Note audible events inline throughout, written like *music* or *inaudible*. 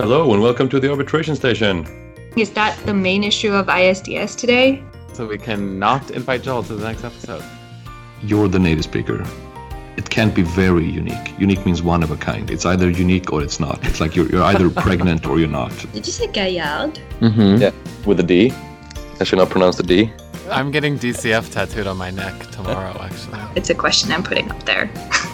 Hello and welcome to the arbitration station. Is that the main issue of ISDS today? So we cannot invite Joel to the next episode. You're the native speaker. It can't be very unique. Unique means one of a kind. It's either unique or it's not. It's like you're, you're either *laughs* pregnant or you're not. Did you say Gaillard? Mm-hmm. Yeah, with a D. I should not pronounce the D. I'm getting DCF tattooed on my neck tomorrow, actually. It's a question I'm putting up there. *laughs*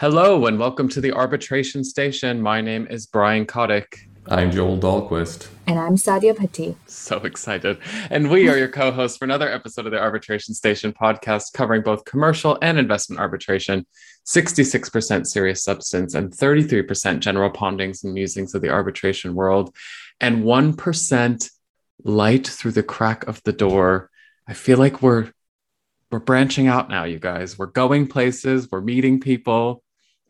Hello and welcome to the arbitration station. My name is Brian Kotick. I'm Joel Dahlquist. And I'm Sadia Patti. So excited. And we are your co hosts for another episode of the Arbitration Station podcast covering both commercial and investment arbitration, 66% serious substance, and 33% general pondings and musings of the arbitration world, and 1% light through the crack of the door. I feel like we're we're branching out now, you guys. We're going places, we're meeting people,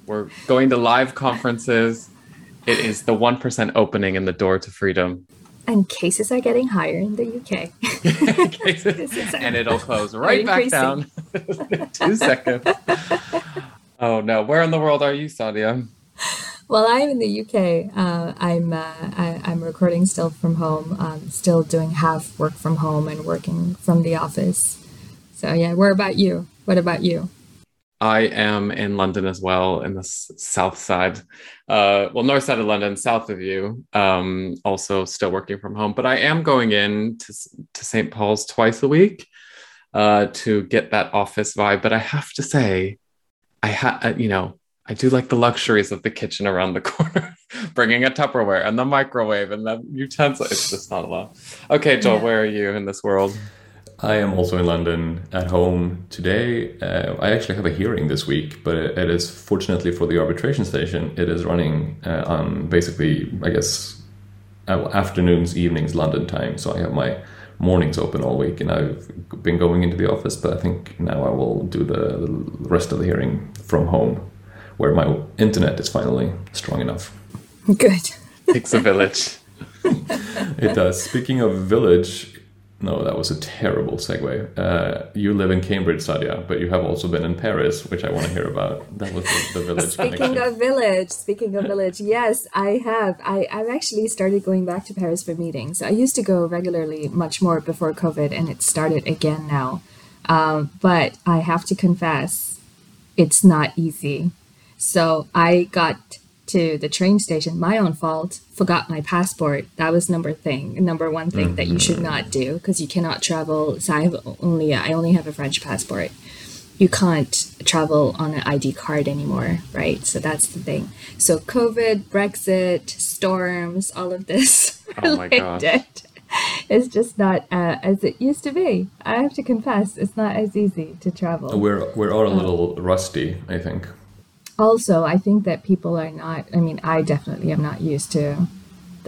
we're going to live conferences. It is the 1% opening in the door to freedom. And cases are getting higher in the UK. *laughs* and it'll close right back down. *laughs* Two seconds. Oh no. Where in the world are you, Sadia? Well, I'm in the UK. Uh, I'm uh, I, am recording still from home. Um, still doing half work from home and working from the office. So yeah, where about you? What about you? I am in London as well, in the south side, uh, well, north side of London, south of you. Um, also, still working from home, but I am going in to to St. Paul's twice a week uh, to get that office vibe. But I have to say, I have, you know, I do like the luxuries of the kitchen around the *laughs* corner, bringing a Tupperware and the microwave and the utensil. It's just not a lot. Okay, Joel, yeah. where are you in this world? I am also in London at home today. Uh, I actually have a hearing this week, but it, it is fortunately for the arbitration station. It is running uh, on basically, I guess, uh, afternoons, evenings, London time. So I have my mornings open all week, and I've been going into the office. But I think now I will do the, the rest of the hearing from home, where my internet is finally strong enough. Good. Takes a village. *laughs* it does. Speaking of village, no, that was a terrible segue. Uh, you live in Cambridge, Sadia, but you have also been in Paris, which I want to hear about. That was the, the village. speaking connection. of village, speaking of village, yes, I have. I, I've actually started going back to Paris for meetings. I used to go regularly, much more before COVID, and it started again now. Um, but I have to confess, it's not easy. So I got to the train station, my own fault, forgot my passport. That was number thing, number one thing mm-hmm. that you should not do because you cannot travel. So I have only I only have a French passport. You can't travel on an ID card anymore, right? So that's the thing. So COVID, Brexit, storms, all of this *laughs* oh related. It's just not uh, as it used to be. I have to confess, it's not as easy to travel. We're we're all a little rusty, I think also i think that people are not i mean i definitely am not used to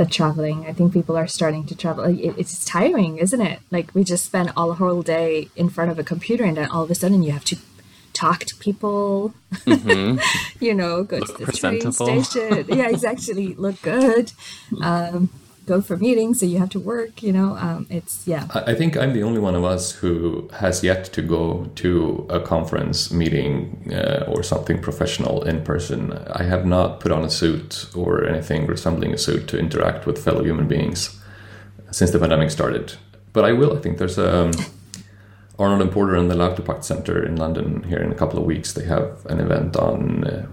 the traveling. I think people are starting to travel. It, it's tiring isn't it? Like we just spend all a whole day in front of a computer and then all of a sudden you have to talk to people. Mm-hmm. *laughs* you know go look to the train station. Yeah exactly. Look good. Um, go for meetings so you have to work you know um, it's yeah. I think i'm the only one of us who has yet to go to a conference meeting uh, or something professional in person. I have not put on a suit or anything resembling a suit to interact with fellow human beings since the pandemic started. But i will i think there's a um, arnold and porter and the Lauterpacht center in london here in a couple of weeks. They have an event on uh,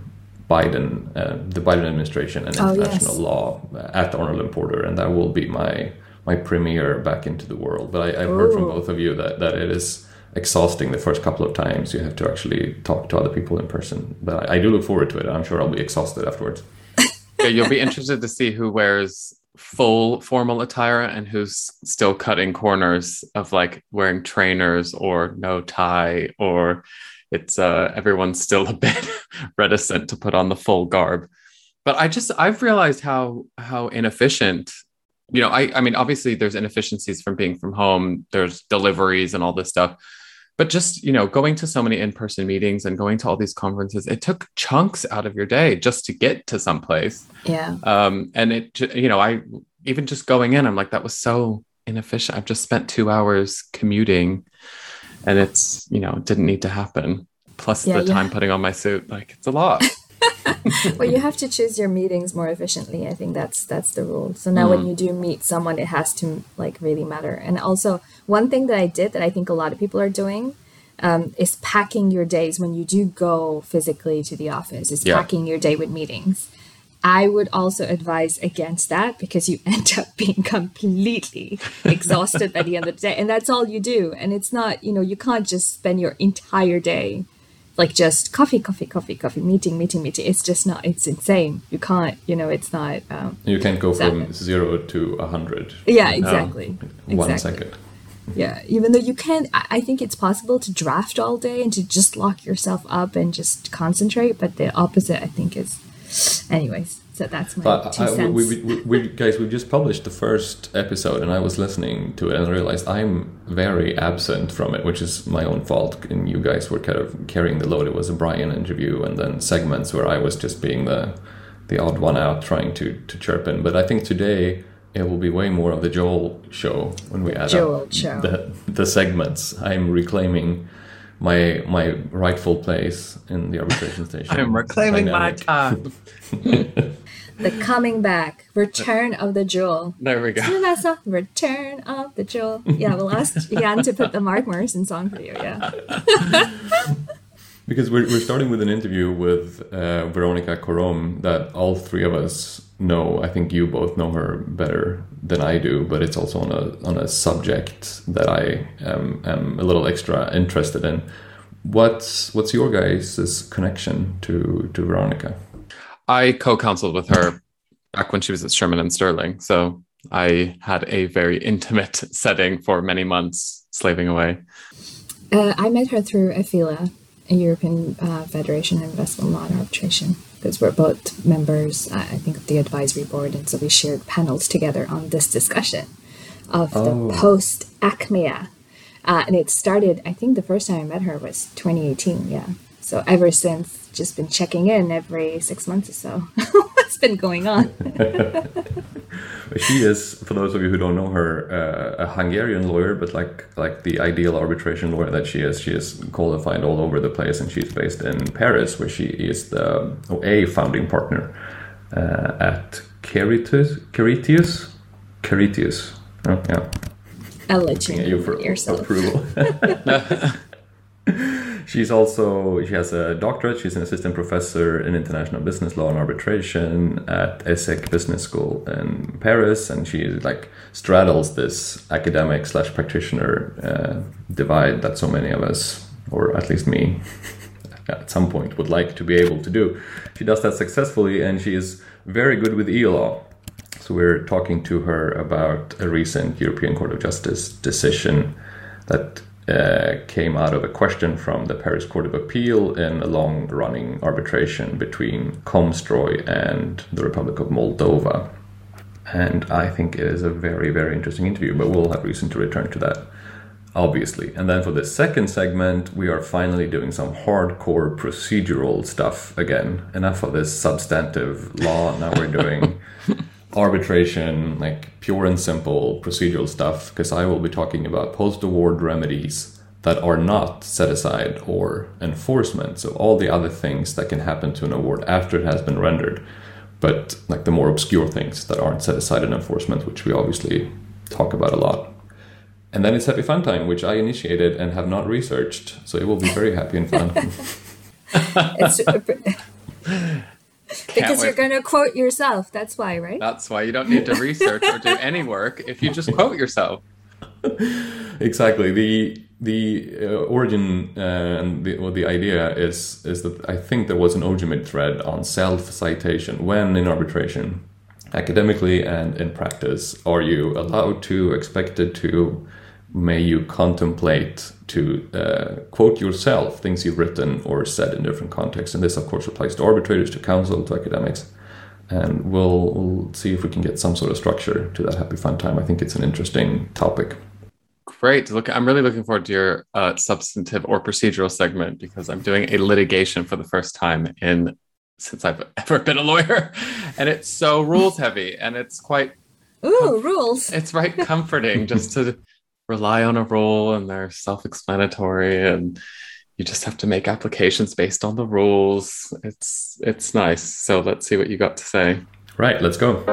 Biden, uh, the Biden administration and oh, international yes. law at Arnold and Porter, and that will be my my premiere back into the world. But I, have heard from both of you that that it is exhausting the first couple of times. You have to actually talk to other people in person. But I, I do look forward to it. I'm sure I'll be exhausted afterwards. *laughs* yeah, you'll be interested to see who wears full formal attire and who's still cutting corners of like wearing trainers or no tie or it's uh, everyone's still a *laughs* bit reticent to put on the full garb. But I just I've realized how how inefficient. You know, I I mean, obviously there's inefficiencies from being from home. There's deliveries and all this stuff. But just you know, going to so many in-person meetings and going to all these conferences, it took chunks out of your day just to get to someplace. Yeah. Um, and it, you know, I even just going in, I'm like, that was so inefficient. I've just spent two hours commuting and it's you know didn't need to happen plus yeah, the time putting on my suit like it's a lot *laughs* *laughs* well, you have to choose your meetings more efficiently. I think that's that's the rule. So now when you do meet someone, it has to like really matter. And also, one thing that I did that I think a lot of people are doing um, is packing your days when you do go physically to the office. Is Yeah. packing your day with meetings. I would also advise against that because you *laughs* end up being completely exhausted by the end of the day. And that's all you do. And it's not, you know, you can't just spend your entire day like just coffee, coffee, coffee, coffee, meeting, meeting, meeting. It's just not, it's insane. You can't, you know, it's not, um, You can't go from zero to a hundred. yeah, in exactly. One exactly. second. Yeah, even though you can, I think it's possible to draft all day and to just lock yourself up and just concentrate. But the opposite, I think, is, anyways. So that's my But uh, two I, cents. we, we, we, we, guys, we just published the first episode, and I was listening to it and realized I'm very absent from it, which is my own fault. And you guys were kind of carrying the load. It was a Brian interview, and then segments where I was just being the the odd one out, trying to to chirp in. But I think today it will be way more of the Joel show when we add Joel up show. the the segments. I'm reclaiming. My my rightful place in the arbitration *laughs* station. I'm reclaiming my *laughs* time. the coming back, return of the jewel. There we go. Vanessa, return of the jewel. Yeah, we'll ask Jan to put the Mark Morrison song for you. Yeah. *laughs* Because we're, we're starting with an interview with uh, Veronica Korom that all three of us know. I think you both know her better than I do, but it's also on a on a subject that I am, am a little extra interested in. What's what's your guys' connection to to Veronica? I co-counseled with her back when she was at Shearman and Sterling, so I had a very intimate *laughs* setting for many months, slaving away. Uh, I met her through EFILA, a European uh, Federation of Investment Law and Arbitration, because we're both members, uh, I think, of the advisory board, and so we shared panels together on this discussion of Oh. the post Achmea. Uh, and it started, I think the first time I met her was 2018, yeah. So ever since, just been checking in every six months or so. *laughs* What's been going on? *laughs* She is, for those of you who don't know her, uh, a Hungarian lawyer, but like like the ideal arbitration lawyer that she is. She is qualified all over the place, and she's based in Paris, where she is the a founding partner uh, at Caritas, Caritius, Caritius. Oh, yeah, I'll let you yeah, you for yourself. approval. *laughs* She's also she has a doctorate. She's an assistant professor in international business law and arbitration at ESSEC Business School in Paris, and she like straddles this academic slash practitioner uh, divide that so many of us, or at least me, *laughs* at some point would like to be able to do. She does that successfully, and she is very good with EU law. So we're talking to her about a recent European Court of Justice decision that uh, came out of a question from the Paris Court of Appeal in a long-running arbitration between Komstroy and the Republic of Moldova. And I think it is a very, very interesting interview, but we'll have reason to return to that, obviously. And then for the second segment, we are finally doing some hardcore procedural stuff again. Enough of this substantive law. Now we're doing *laughs* arbitration, like pure and simple procedural stuff, because I will be talking about post award remedies that are not set aside or enforcement. So, all the other things that can happen to an award after it has been rendered, but like the more obscure things that aren't set aside in enforcement, which we obviously talk about a lot. And then it's Happy Fun Time, which I initiated and have not researched. So, it will be very happy and fun. *laughs* It's, because you're going to quote yourself. That's why, right? That's why you don't need to research or do any work if you just quote yourself. *laughs* exactly the the uh, origin uh, and the, well, the idea is is that I think there was an OGEMID thread on self citation when in arbitration, academically and in practice, are you allowed to, expected to, may you contemplate to uh, quote yourself things you've written or said in different contexts, and this of course applies to arbitrators, to counsel, to academics. And we'll, we'll see if we can get some sort of structure to that happy fun time. I think it's an interesting topic. Great. Look, I'm really looking forward to your uh, substantive or procedural segment because I'm doing a litigation for the first time in since I've *laughs* ever been a lawyer, and it's so rules heavy, and it's quite Ooh, rules. it's right comforting just to rely on a rule and they're self-explanatory and you just have to make applications based on the rules. It's it's nice. So let's see what you got to say. Right, let's go.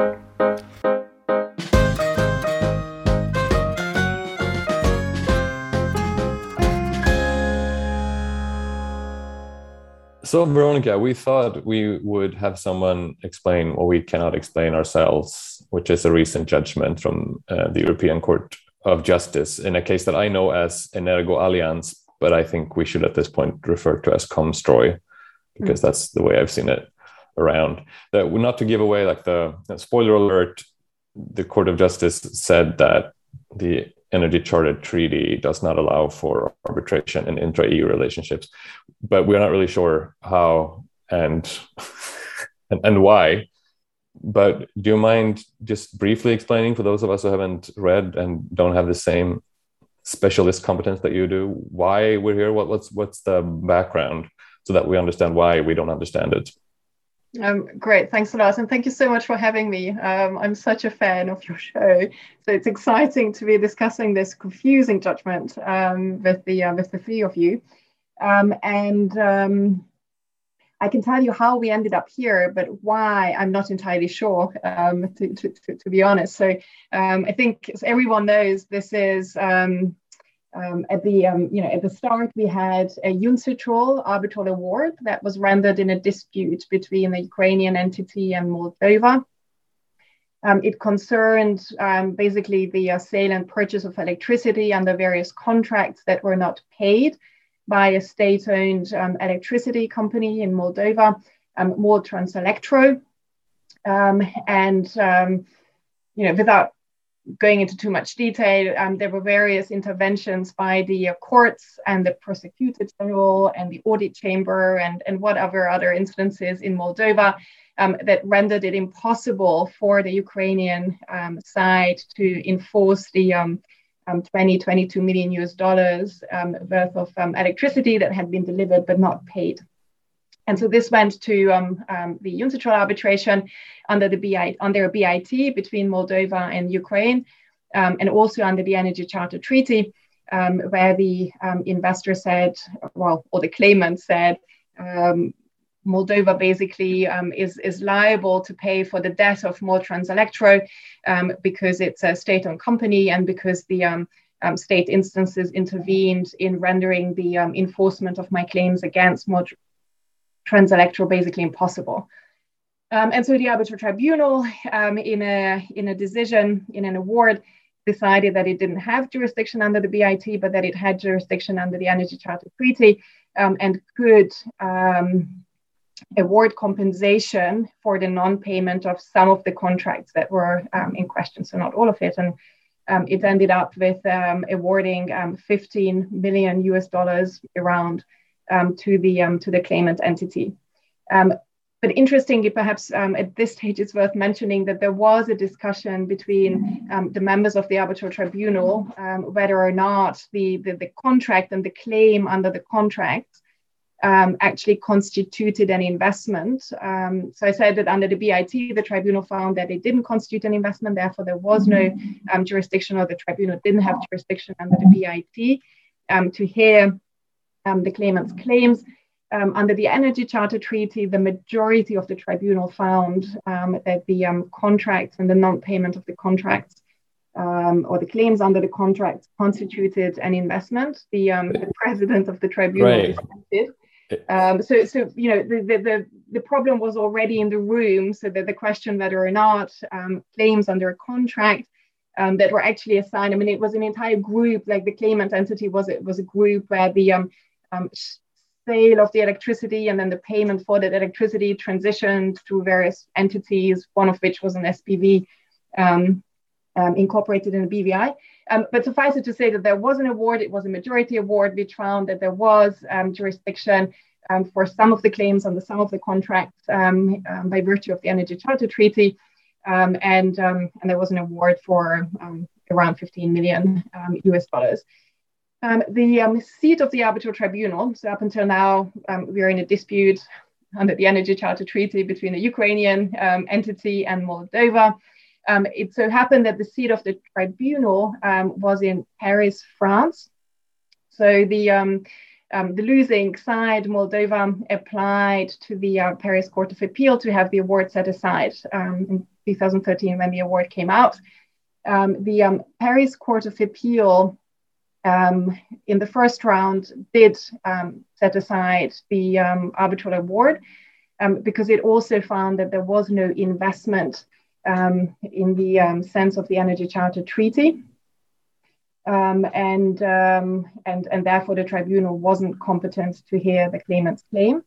So, Veronica, we thought we would have someone explain what we cannot explain ourselves, which is a recent judgment from uh, the European Court of Justice in a case that I know as Energo Alliance, but I think we should at this point refer to as Komstroy because mm-hmm. that's the way I've seen it around. That not to give away like the spoiler alert, the Court of Justice said that the Energy Charter Treaty does not allow for arbitration in intra EU relationships, but we're not really sure how and, *laughs* and and why. But do you mind just briefly explaining for those of us who haven't read and don't have the same specialist competence that you do why we're here? What, what's what's the background so that we understand why we don't understand it? Um, great, thanks a lot, and thank you so much for having me. Um, I'm such a fan of your show, so it's exciting to be discussing this confusing judgment um, with the uh, with the three of you. Um, and um, I can tell you how we ended up here, but why I'm not entirely sure, um, to, to, to, to, be honest. So I think everyone knows this is. Um, at the um, you know at the start we had a UNCITRAL arbitral award that was rendered in a dispute between the Ukrainian entity and Moldova. Um, it concerned um, basically the uh, sale and purchase of electricity under various contracts that were not paid by a state-owned um, electricity company in Moldova, um, Moltrans-Elektro, and you know without going into too much detail, um, there were various interventions by the uh, courts and the prosecutor general and the audit chamber and, and whatever other instances in Moldova um, that rendered it impossible for the Ukrainian um, side to enforce the um, um, 20, 22 million US dollars um, worth of electricity that had been delivered but not paid. And so this went to um, um, the UNCITRAL arbitration under the BI, under a BIT between Moldova and Ukraine, um, and also under the Energy Charter Treaty, um, where the um, investor said, well, or the claimant said, um, Moldova basically is, is liable to pay for the debt of Moltrans-Elektro because it's a state-owned company and because the um, state instances intervened in rendering the um, enforcement of my claims against Mod- Trans-Elektro basically impossible. Um, and so the arbitral tribunal, um, in a in a decision in an award, decided that it didn't have jurisdiction under the BIT, but that it had jurisdiction under the Energy Charter Treaty, um, and could um, award compensation for the non-payment of some of the contracts that were um, in question. So not all of it, and um, it ended up with awarding 15 million US dollars around um, to the um, to the claimant entity. Um, but interestingly, perhaps um, at this stage, it's worth mentioning that there was a discussion between um, the members of the arbitral tribunal whether or not the, the, the, contract and the claim under the contract actually constituted an investment. so I said that under the BIT, the tribunal found that it didn't constitute an investment, therefore there was no jurisdiction, or the tribunal didn't have jurisdiction under the BIT to hear um, the claimant's claims. Um, under the Energy Charter Treaty, the majority of the tribunal found um, that the um, contracts and the non payment of the contracts um, or the claims under the contracts constituted an investment. The, um, the president of the tribunal right. Um, so, so you know, the, the, the, the, problem was already in the room. So that the question whether or not um, claims under a contract um, that were actually assigned. I mean, it was an entire group. Like the claimant entity was it was a group where the um, um, sale of the electricity and then the payment for that electricity transitioned through various entities, one of which was an SPV um, incorporated in a BVI. Um, but suffice it to say that there was an award, it was a majority award, We found that there was um, jurisdiction um, for some of the claims under some of the contracts by virtue of the Energy Charter Treaty. and, and there was an award for around 15 million US dollars. Um, the um, seat of the arbitral tribunal, so up until now, um, we are in a dispute under the Energy Charter Treaty between the Ukrainian um, entity and Moldova. Um, it so happened that the seat of the tribunal um, was in Paris, France. So the um, the losing side, Moldova, applied to the uh, Paris Court of Appeal to have the award set aside um, in 2013 when the award came out. Um, the um, Paris Court of Appeal um, in the first round did um, set aside the arbitral award because it also found that there was no investment in the sense of the Energy Charter Treaty. Um, and, um, and, and therefore the tribunal wasn't competent to hear the claimant's claim.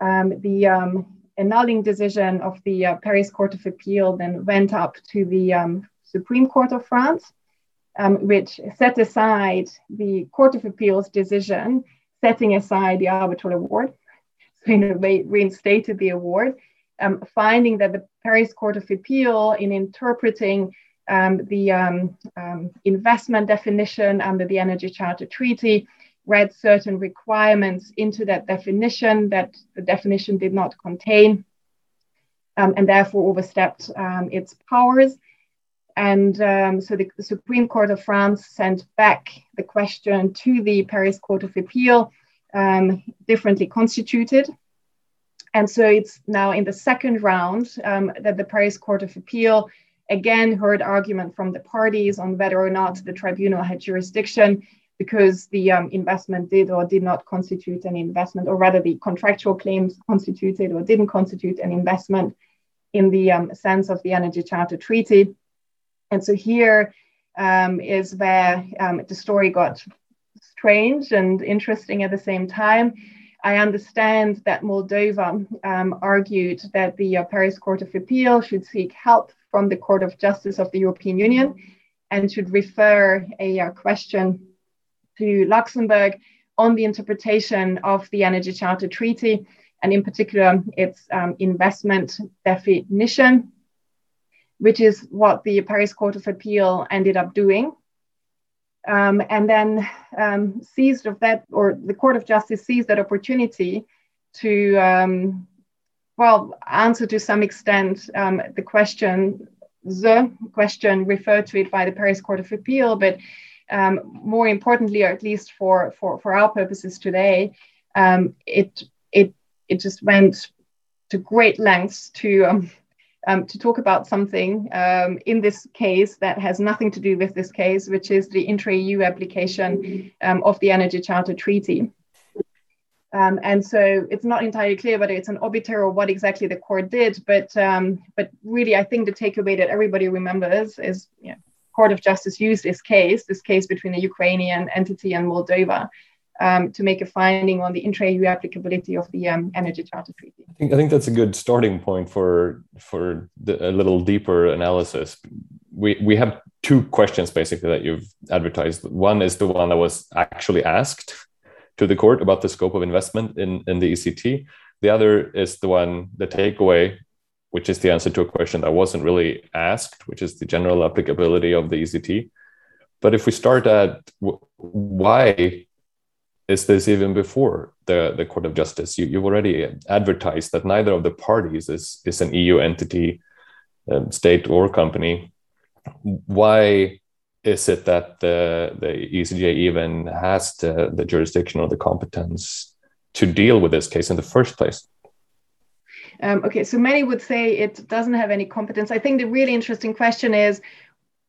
Um, the um, annulling decision of the uh, Paris Court of Appeal then went up to the um, Supreme Court of France, um, which set aside the Court of Appeal's decision, setting aside the arbitral award. *laughs* So, in a way, reinstated the award, finding that the Paris Court of Appeal, in interpreting um, the um, um, investment definition under the Energy Charter Treaty read certain requirements into that definition that the definition did not contain, um, and therefore overstepped um, its powers. And um, so the, the, Supreme Court of France sent back the question to the Paris Court of Appeal, differently constituted. And so it's now in the second round that the Paris Court of Appeal again heard argument from the parties on whether or not the tribunal had jurisdiction because the um, investment did or did not constitute an investment, or rather the contractual claims constituted or didn't constitute an investment in the um, sense of the Energy Charter Treaty. And so here um, is where um, the story got strange and interesting at the same time. I understand that Moldova um, argued that the uh, Paris Court of Appeal should seek help from the Court of Justice of the European Union and should refer a, a question to Luxembourg on the interpretation of the Energy Charter Treaty and in particular its um, investment definition, which is what the Paris Court of Appeal ended up doing. Um, and then um, seized of that, or the Court of Justice seized that opportunity to um, well, answer to some extent um, the question, the question referred to it by the Paris Court of Appeal, but um, more importantly, or at least for, for, for our purposes today, um, it, it, it just went to great lengths to, um, um, to talk about something um, in this case that has nothing to do with this case, which is the intra-EU application of the Energy Charter Treaty. Um, and so it's not entirely clear whether it's an obiter or what exactly the court did, but um, but really I think the takeaway that everybody remembers is yeah, Court of Justice used this case, this case between the Ukrainian entity and Moldova, um, to make a finding on the intra-EU applicability of the um, Energy Charter Treaty. I think I think that's a good starting point for for the, a little deeper analysis. We we have two questions basically that you've advertised. One is the one that was actually asked to the court about the scope of investment in, in the ECT. The other is the one, the takeaway, which is the answer to a question that wasn't really asked, which is the general applicability of the ECT. But if we start at why is this even before the, the Court of Justice? You, you've already advertised that neither of the parties is, is an EU entity, um, state, or company. Why is it that the, the ECJ even has the, the jurisdiction or the competence to deal with this case in the first place? Um, okay, so many would say it doesn't have any competence. I think the really interesting question is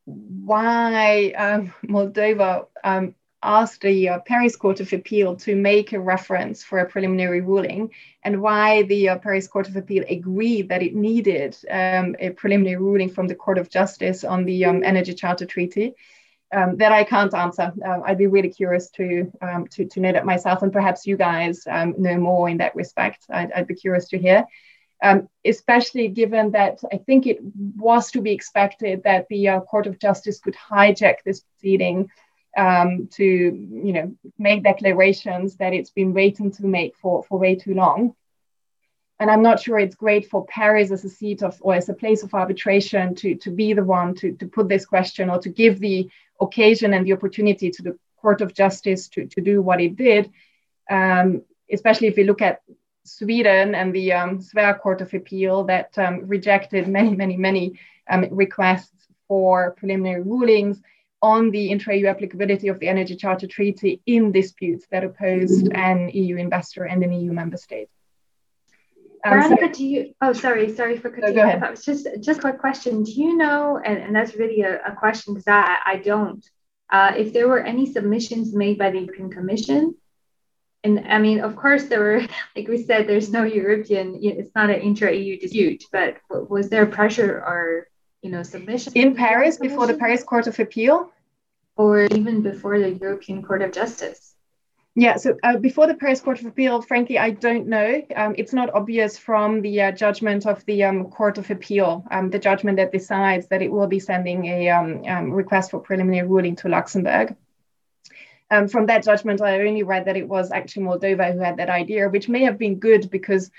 why um, Moldova um, asked the uh, Paris Court of Appeal to make a reference for a preliminary ruling, and why the uh, Paris Court of Appeal agreed that it needed um, a preliminary ruling from the Court of Justice on the um, Energy Charter Treaty. Um, that I can't answer. Uh, I'd be really curious to, um, to, to know that myself, and perhaps you guys um, know more in that respect. I'd, I'd be curious to hear. Um, especially given that I think it was to be expected that the uh, Court of Justice could hijack this proceeding um, to you know make declarations that it's been waiting to make for, for way too long. And I'm not sure it's great for Paris as a seat of or as a place of arbitration to, to be the one to, to put this question or to give the occasion and the opportunity to the Court of Justice to, to do what it did. Um, especially if we look at Sweden and the um, Svea Court of Appeal that um, rejected many, many, many um, requests for preliminary rulings on the intra-EU applicability of the Energy Charter Treaty in disputes that opposed an EU investor and an EU member state. Um, Veronica, so, do you? Oh, sorry, sorry for cutting. No, go It's just just a quick question. Do you know? And, and that's really a, a question because I I don't. Uh, if there were any submissions made by the European Commission, and I mean, of course, there were, *laughs* like we said, there's no European. It's not an intra-EU dispute, but was there pressure or you know submission in Paris before the Paris Court of Appeal, or even before the European Court of Justice? Yeah, so uh, before the Paris Court of Appeal, frankly, I don't know. Um, it's not obvious from the uh, judgment of the um, Court of Appeal, um, the judgment that decides that it will be sending a um, um, request for preliminary ruling to Luxembourg. Um, from that judgment, I only read that it was actually Moldova who had that idea, which may have been good because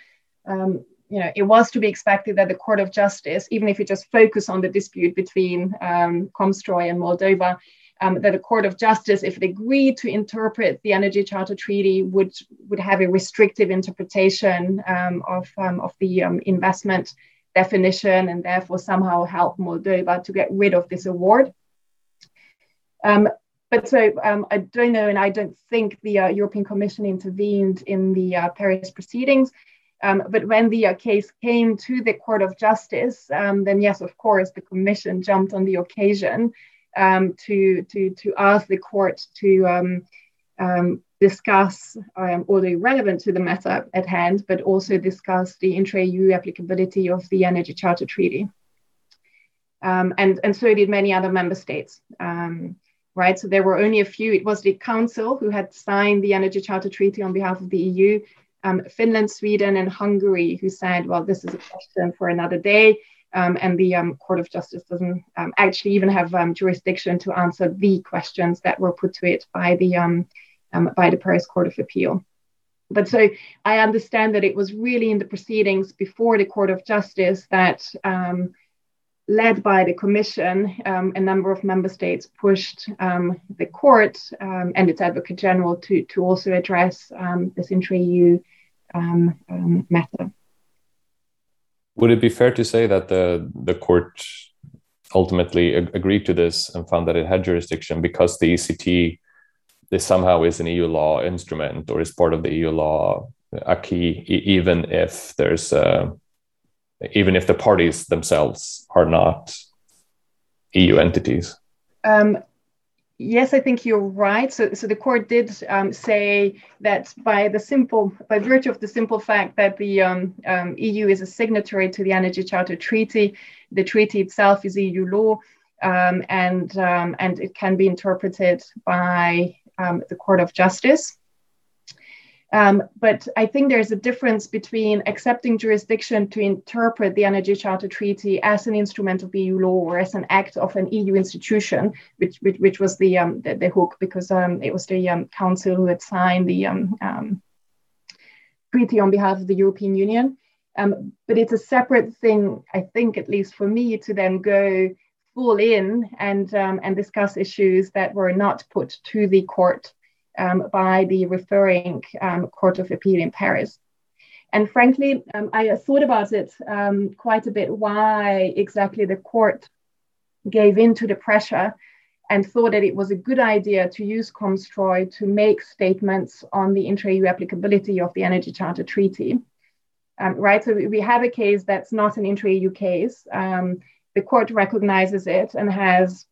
you know, it was to be expected that the Court of Justice, even if you just focus on the dispute between um, Komstroy and Moldova, um, that the court of justice, if it agreed to interpret the Energy Charter Treaty, would would have a restrictive interpretation um, of um, of the um, investment definition, and therefore somehow help Moldova to get rid of this award. Um, but so I don't know, and I don't think the uh, European Commission intervened in the uh, Paris proceedings. Um, but when the uh, case came to the Court of Justice, um, then yes, of course, the Commission jumped on the occasion um, to, to, to ask the court to um, um, discuss, um, although relevant to the matter at hand, but also discuss the intra-EU applicability of the Energy Charter Treaty. And, and so did many other member states, right? So there were only a few. It was the Council who had signed the Energy Charter Treaty on behalf of the EU, Finland, Sweden, and Hungary who said, well, this is a question for another day. Um, and the um, Court of Justice doesn't um, actually even have um, jurisdiction to answer the questions that were put to it by the um, um, by the Paris Court of Appeal. But so I understand that it was really in the proceedings before the Court of Justice that, led by the Commission, a number of member states pushed the court and its Advocate General to to also address this intra-EU matter. Would it be fair to say that the the court ultimately ag- agreed to this and found that it had jurisdiction because the ECT this somehow is an EU law instrument or is part of the EU law acquis, even if there's uh, even if the parties themselves are not EU entities? Um, Yes, I think you're right. So, so the court did um, say that by the simple, by virtue of the simple fact that the um, um, EU is a signatory to the Energy Charter Treaty, the treaty itself is EU law, um, and um, and it can be interpreted by um, the Court of Justice. Um, but I think there's a difference between accepting jurisdiction to interpret the Energy Charter Treaty as an instrument of EU law or as an act of an EU institution, which which, which was the, um, the, the hook because um, it was the um, Council who had signed the um, um, treaty on behalf of the European Union. but it's a separate thing, I think, at least for me, to then go full in and and discuss issues that were not put to the court by the referring um, Court of Appeal in Paris. And frankly, um, I thought about it um, quite a bit why exactly the court gave in to the pressure and thought that it was a good idea to use Komstroy to make statements on the intra-EU applicability of the Energy Charter Treaty. Um, right, so we have a case that's not an intra-EU case. Um, the court recognizes it and has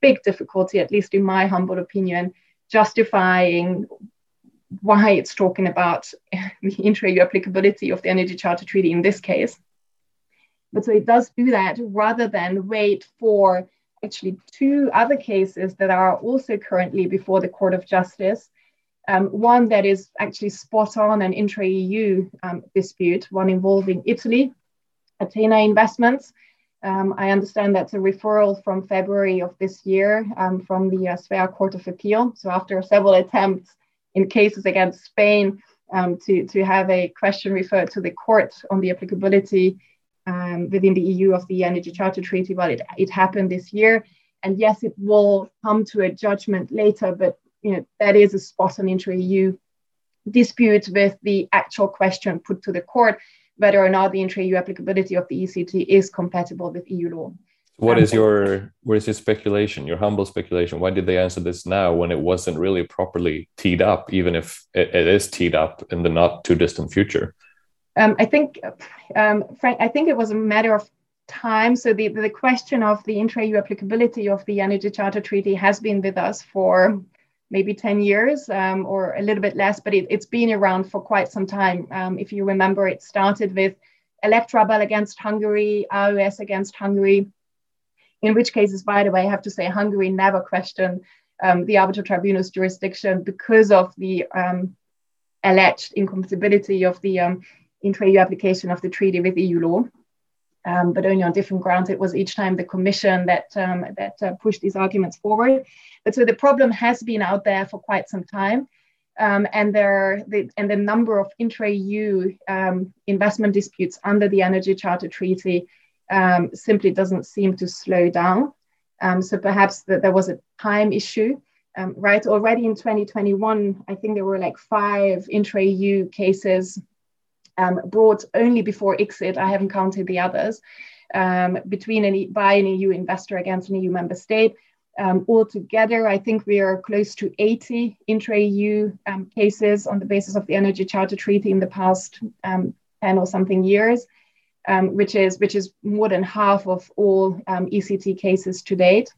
big difficulty, at least in my humble opinion, justifying why it's talking about the *laughs* intra-EU applicability of the Energy Charter Treaty in this case. But so it does do that rather than wait for actually two other cases that are also currently before the Court of Justice. Um, one that is actually spot on an intra EU um, dispute, one involving Italy, Athena Investments, um, I understand that's a referral from February of this year um, from the uh, Svea Court of Appeal. So after several attempts in cases against Spain um, to, to have a question referred to the court on the applicability um, within the EU of the Energy Charter Treaty, well, it, it happened this year. And yes, it will come to a judgment later, but you know that is a spot on intra-EU dispute with the actual question put to the court whether or not the intra-EU applicability of the ECT is compatible with EU law. What um, is your what is your speculation? Your humble speculation? Why did they answer this now when it wasn't really properly teed up, even if it, it is teed up in the not too distant future? Um, I think, um, Frank, I think it was a matter of time. So the, the question of the intra-EU applicability of the Energy Charter Treaty has been with us for maybe 10 years um, or a little bit less, but it, has been around for quite some time. Um, if you remember, it started with Electrabel against Hungary, AES against Hungary, in which cases, by the way, I have to say Hungary never questioned um, the arbitral tribunal's jurisdiction because of the um, alleged incompatibility of the um, intra-EU application of the treaty with EU law um, but only on different grounds. It was each time the commission that um, that uh, pushed these arguments forward. But so the problem has been out there for quite some time. Um, and there the, and the number of intra-EU um, investment disputes under the Energy Charter Treaty um, simply doesn't seem to slow down. Um, so perhaps that there was a time issue, right? Already in 2021, I think there were like five intra-EU cases um, brought only before ICSID. I haven't counted the others, um, between an, by an EU investor against an EU member state. Um, altogether, I think we are close to 80 intra-EU um, cases on the basis of the Energy Charter Treaty in the past um, 10 or something years, um, which is which is more than half of all ECT cases to date.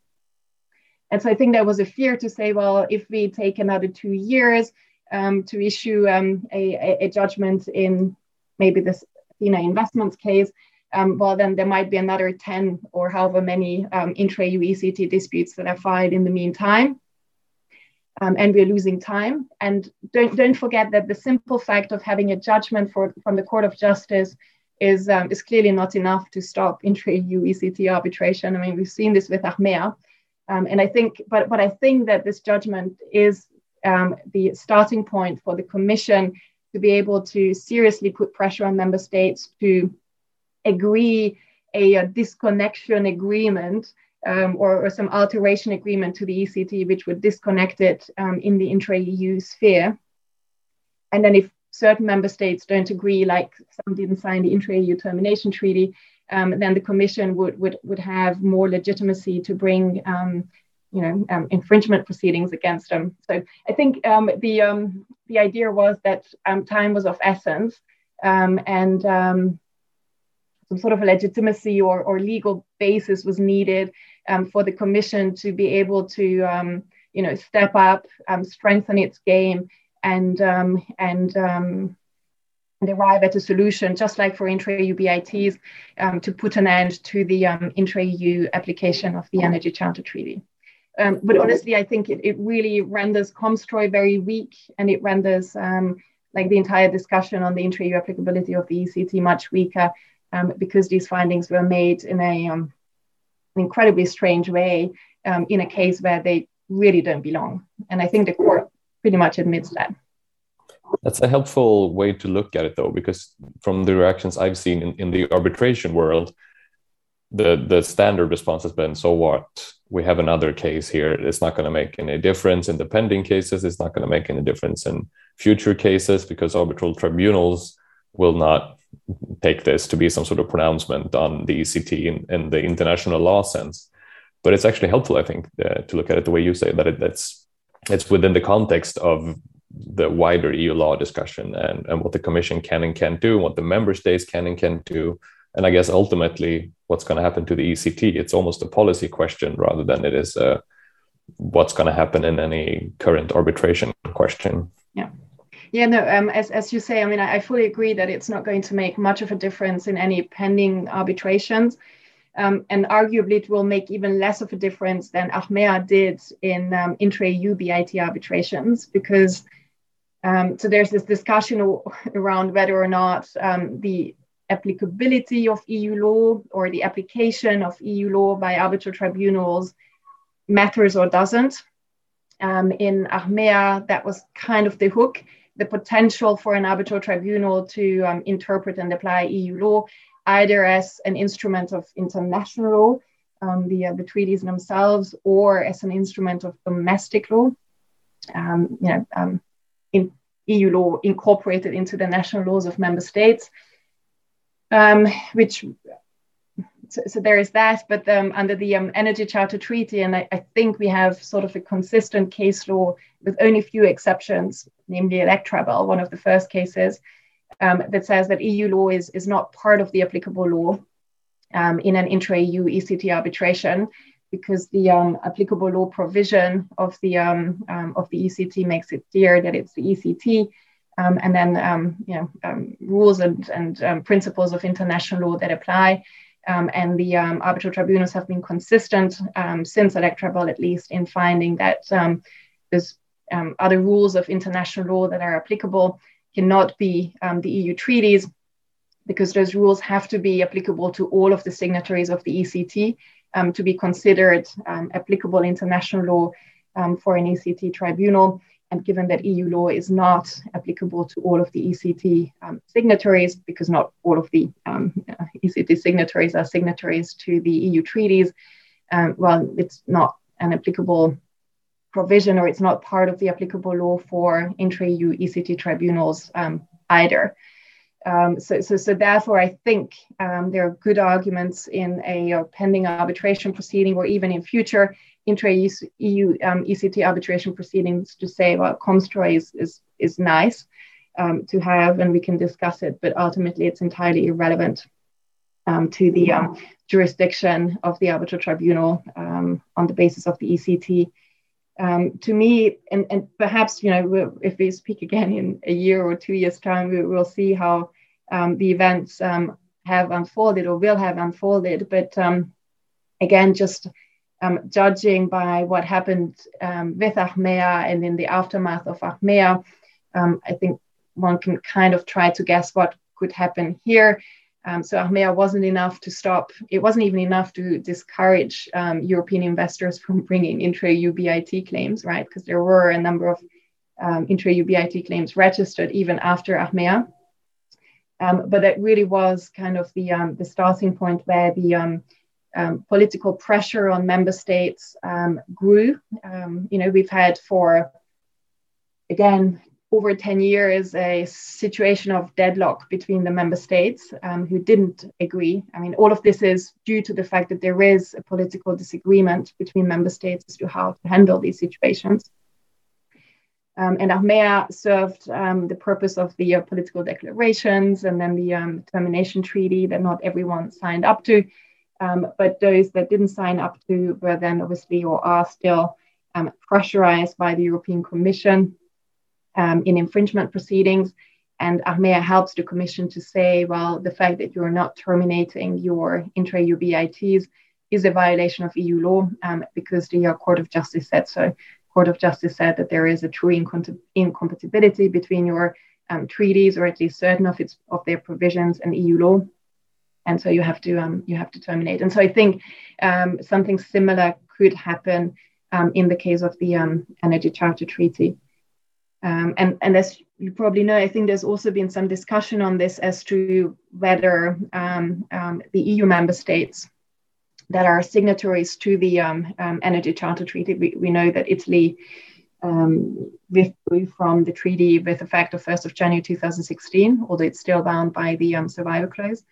And so I think there was a fear to say, well, if we take another two years um, to issue um, a, a, judgment in maybe this Athena investments case, um, well, then there might be another 10 or however many um, intra-EU ECT disputes that are filed in the meantime. Um, and we're losing time. And don't, don't forget that the simple fact of having a judgment for, from the Court of Justice is, um, is clearly not enough to stop intra-EU ECT arbitration. I mean, we've seen this with Achmea. Um, and I think, but, but I think that this judgment is um, the starting point for the Commission to be able to seriously put pressure on member states to agree a, a disconnection agreement um, or, or, some alteration agreement to the ECT, which would disconnect it um, in the intra EU sphere. And then, if certain member states don't agree, like some didn't sign the intra EU termination treaty, um, then the Commission would, would, would have more legitimacy to bring um, you know um, infringement proceedings against them. So I think um, the um, the idea was that um, time was of essence um, and um, some sort of a legitimacy or, or legal basis was needed for the commission to be able to you know step up, strengthen its game, and and and arrive at a solution, just like for intra-EU BITs, um, to put an end to the um, intra-EU application of the Energy Charter Treaty. Um, but honestly, I think it, it really renders Komstroy very weak and it renders um, like the entire discussion on the intra-EU applicability of the ECT much weaker um, because these findings were made in a, um, an incredibly strange way um, in a case where they really don't belong. And I think the court pretty much admits that. That's a helpful way to look at it, though, because from the reactions I've seen in, in the arbitration world, the the standard response has been, "So what? We have another case here. It's not going to make any difference in the pending cases. It's not going to make any difference in future cases because arbitral tribunals will not take this to be some sort of pronouncement on the ECT in, in the international law sense. But it's actually helpful, I think, uh, to look at it the way you say that it, it's it's within the context of the wider EU law discussion and, and what the Commission can and can't do, what the member states can and can't do, and I guess ultimately what's going to happen to the ECT. It's almost a policy question rather than it is a, what's going to happen in any current arbitration question. Yeah. Yeah, no, um, as, as you say, I mean, I, I, fully agree that it's not going to make much of a difference in any pending arbitrations. Um, and arguably, it will make even less of a difference than Achmea did in um, intra-EU BIT arbitrations, because um, so there's this discussion around whether or not um, the applicability of EU law or the application of EU law by arbitral tribunals matters or doesn't. Um, in Achmea, that was kind of the hook, the potential for an arbitral tribunal to um, interpret and apply EU law, either as an instrument of international law, um, the, uh, the treaties themselves, or as an instrument of domestic law. Um, you know, um, in EU law incorporated into the national laws of member states um, which so, so, there is that, but um, under the um, Energy Charter Treaty, and I, I, think we have sort of a consistent case law with only few exceptions, namely Electrabel, one of the first cases, um, that says that EU law is, is not part of the applicable law um, in an intra-EU ECT arbitration because the um, applicable law provision of the um, of the ECT makes it clear that it's the ECT, um, and then um, you know um, rules and and principles of international law that apply. and the arbitral tribunals have been consistent since Electrabel, at least, in finding that there's other rules of international law that are applicable cannot be the EU treaties because those rules have to be applicable to all of the signatories of the ECT um, to be considered um, applicable international law um, for an ECT tribunal. And given that EU law is not applicable to all of the ECT um, signatories, because not all of the um, ECT signatories are signatories to the EU treaties, um, well, it's not an applicable provision or it's not part of the applicable law for intra-EU ECT tribunals either. Um, so, so, so therefore, I think um, there are good arguments in a, a, pending arbitration proceeding or even in future intra-EU um, ECT arbitration proceedings to say, well, Komstroy is, is, is nice um, to have and we can discuss it, but ultimately it's entirely irrelevant um, to the um, jurisdiction of the arbitral tribunal on the basis of the ECT um, to me, and, and perhaps, you know, if we speak again in a year or two years' time, we, will see how um, the events um, have unfolded or will have unfolded. But um, again, just um, judging by what happened um, with Achmea and in the aftermath of Achmea, I think one can kind of try to guess what could happen here. Um, so Achmea wasn't enough to stop, it wasn't even enough to discourage um, European investors from *laughs* bringing intra-EU BIT claims, right? Because there were a number of um, intra-EU BIT claims registered even after Achmea. Um, but that really was kind of the, um, the starting point where the um, political pressure on member states grew. you know, we've had for, again, over 10 years a situation of deadlock between the member states um, who didn't agree. I mean, all of this is due to the fact that there is a political disagreement between member states as to how to handle these situations. Um, and Achmea served um, the purpose of the uh, political declarations and then the um, termination treaty that not everyone signed up to. Um, but those that didn't sign up to were then obviously or are still um, pressurized by the European Commission um, in infringement proceedings. And Achmea helps the Commission to say, well, the fact that you're not terminating your intra-EU BITs is a violation of EU law um, because the uh, Court of Justice said so. Court of Justice said that there is a true incom- incompatibility between your um, treaties, or at least certain of its of their provisions, and EU law, and so you have to um, you have to terminate. And so I think um, something similar could happen um, in the case of the um, Energy Charter Treaty. Um, and, and as you probably know, I think there's also been some discussion on this as to whether um, um, the EU member states that are signatories to the um, um, Energy Charter Treaty, we, we know that Italy um, withdrew from the treaty with effect of 1st of January 2016, although it's still bound by the survival clause.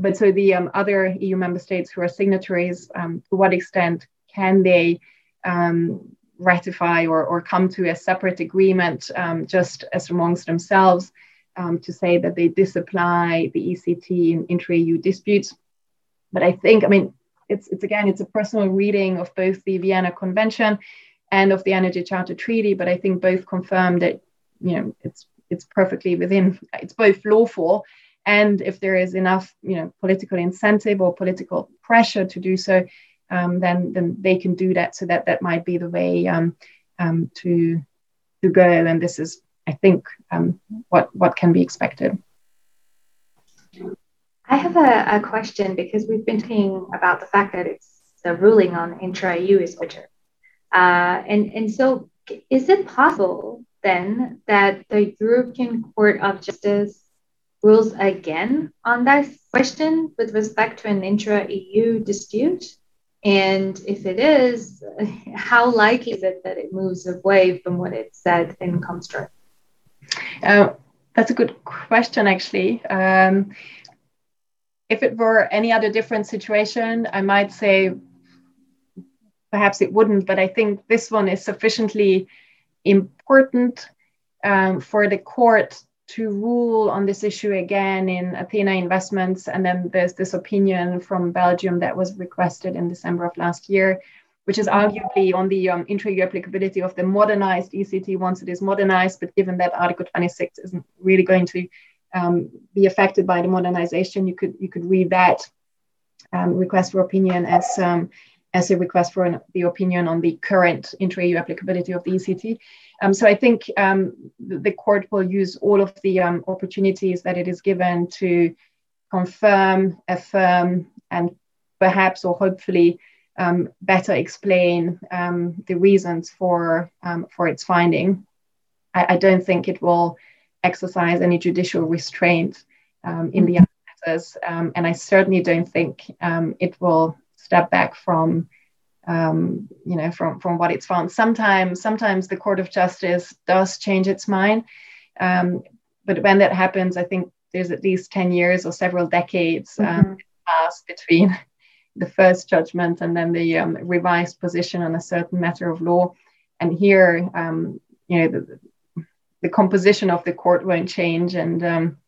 But so the other EU member states who are signatories, to what extent can they um, ratify or, or come to a separate agreement um, just as amongst themselves um, to say that they disapply the ECT in intra-EU disputes. But I think, I mean, it's, it's again, it's a personal reading of both the Vienna Convention and of the Energy Charter Treaty, but I think both confirm that, you know, it's it's perfectly within, it's both lawful and if there is enough, you know, political incentive or political pressure to do so, um, then then they can do that. So that that might be the way um, um, to to go. And this is, I think, um, what what can be expected. I have a, a question because we've been talking about the fact that it's the ruling on intra-EU is major. Uh, and, and so is it possible then that the European Court of Justice rules again on that question with respect to an intra-EU dispute? And if it is, *laughs* how likely is it that it moves away from what it said in Komstroy? Uh, that's a good question, actually. Um, if it were any other different situation, I might say perhaps it wouldn't, but I think this one is sufficiently important um, for the court to rule on this issue again in Athena Investments. And then there's this opinion from Belgium that was requested in December of last year, which is arguably on the um, intra-EU applicability of the modernized ECT once it is modernized. But given that Article 26 isn't really going to um, be affected by the modernization, you could you could read that um, request for opinion as um, as a request for an, the opinion on the current intra-EU applicability of the ECT. Um, so I think um, the, the, court will use all of the um, opportunities that it is given to confirm, affirm, and perhaps or hopefully um, better explain um, the reasons for um, for its finding. I, I, don't think it will exercise any judicial restraint in the other matters, and I certainly don't think it will step back from um, you know, from, from what it's found. Sometimes, sometimes the Court of Justice does change its mind. Um, but when that happens, I think there's at least 10 years or several decades um, mm-hmm. passed between *laughs* the first judgment and then the um, revised position on a certain matter of law. And here, um, you know, the, the, composition of the court won't change, and um,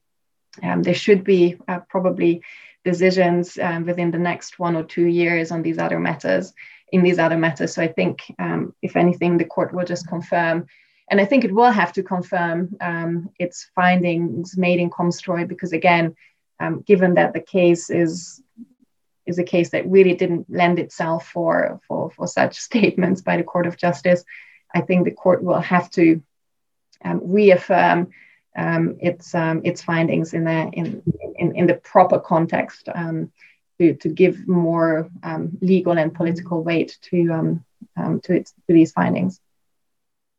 there should be uh, probably decisions within the next one or two years on these other matters in these other matters. So I think, um, if anything, the court will just confirm, and I think it will have to confirm um, its findings made in Komstroy because, again, um, given that the case is is a case that really didn't lend itself for, for for such *laughs* statements by the Court of Justice, I think the court will have to um, reaffirm um, its um, its findings in the in, in, in the proper context um, to, to give more um, legal and political weight to um, um, to, its, to these findings.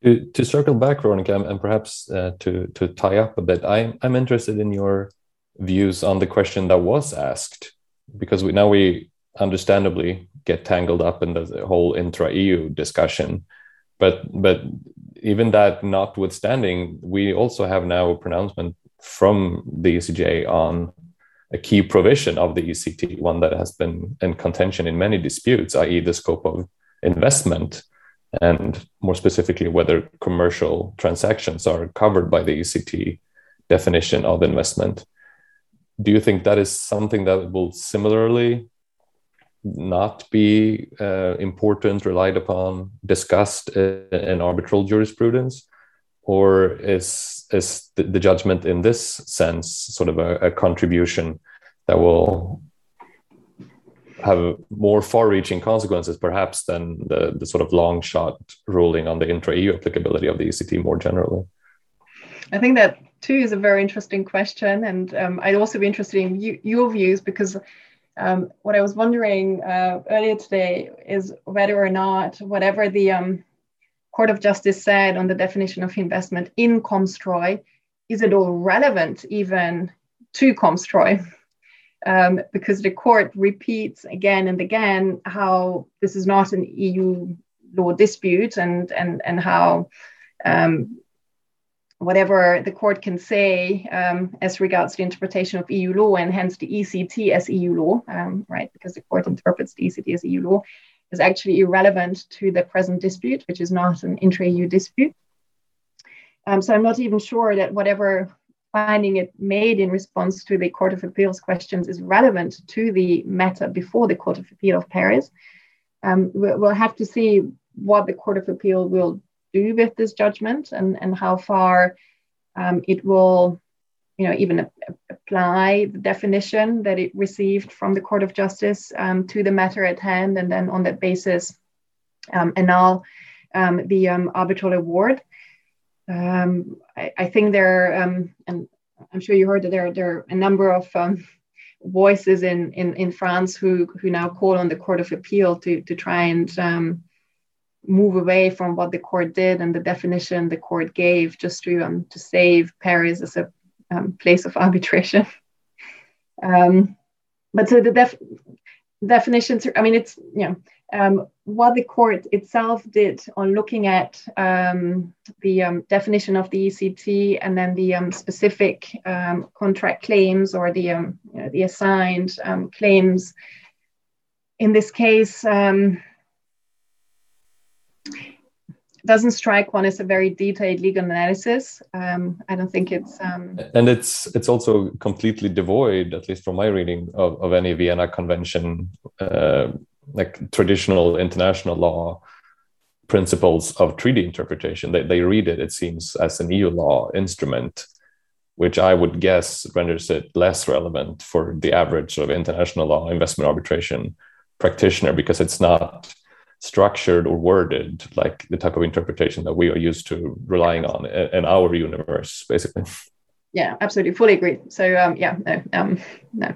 To, to circle back, Veronica, and perhaps uh, to to tie up a bit, I'm I'm interested in your views on the question that was asked, because we now we understandably get tangled up in the whole intra-EU discussion, but but even that notwithstanding, we also have now a pronouncement from the ECJ on a key provision of the ECT, one that has been in contention in many disputes, i.e., the scope of investment, and more specifically, whether commercial transactions are covered by the ECT definition of investment. Do you think that is something that will similarly not be uh, important, relied upon, discussed in arbitral jurisprudence? or is is the, judgment in this sense sort of a, a contribution that will have more far-reaching consequences perhaps than the, the sort of long shot ruling on the intra-EU applicability of the ECT more generally? I think that too is a very interesting question, and um, I'd also be interested in you, your views because um, what I was wondering uh, earlier today is whether or not whatever the um, Court of Justice said on the definition of investment in Komstroy, is it all relevant even to Komstroy? Um, because the court repeats again and again how this is not an EU law dispute and, and, and how um, whatever the court can say um, as regards the interpretation of EU law and hence the ECT as EU law, um, right? Because the court interprets the ECT as EU law, is actually irrelevant to the present dispute, which is not an intra-EU dispute. Um, so I'm not even sure that whatever finding it made in response to the Court of Appeals questions is relevant to the matter before the Court of Appeal of Paris. Um, we'll have to see what the Court of Appeal will do with this judgment and, and how far um, it will you know, even apply the definition that it received from the Court of Justice um, to the matter at hand, and then on that basis, um, annul um, the um, arbitral award. Um, I, I, think there, um, and I'm sure you heard that there, there are a number of voices in, in, in France who, who now call on the Court of Appeal to, to try and move away from what the court did and the definition the court gave just to um, to save Paris as a um, place of arbitration. *laughs* Um, but so the def- definitions. I mean, it's you know um, what the court itself did on looking at um, the um, definition of the ECT and then the um, specific um, contract claims or the um, you know, the assigned claims. In this case, doesn't strike one as a very detailed legal analysis. Um, I don't think it's um... and it's it's also completely devoid, at least from my reading, of, of any Vienna Convention, uh, like traditional international law principles of treaty interpretation. They they read it, it seems, as an EU law instrument, which I would guess renders it less relevant for the average sort of international law investment arbitration practitioner because it's not structured or worded like the type of interpretation that we are used to relying on in our universe basically yeah absolutely fully agree so um, yeah no um, no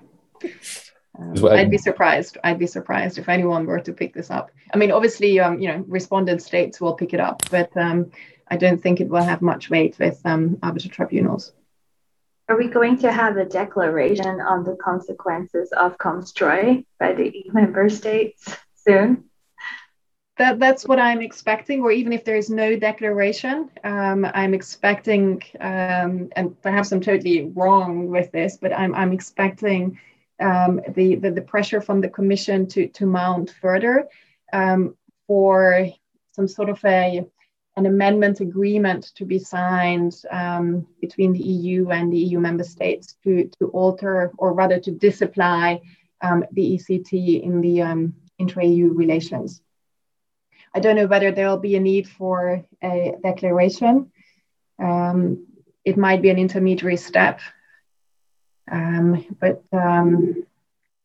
um, I'd be surprised. I'd be surprised if anyone were to pick this up. I mean, obviously, um, you know, respondent states will pick it up, but um, I don't think it will have much weight with um, arbitral tribunals. Are we going to have a declaration on the consequences of Komstroy by the EU member states soon? That that's what I'm expecting, or even if there is no declaration, um, I'm expecting, um, and perhaps I'm totally wrong with this, but I'm I'm expecting um, the, the, the pressure from the Commission to to mount further um, for some sort of a an amendment agreement to be signed um, between the EU and the EU member states to to alter or rather to disapply um, the ECT in the intra-EU relations. I don't know whether there will be a need for a declaration. Um, it might be an intermediary step, um, but um,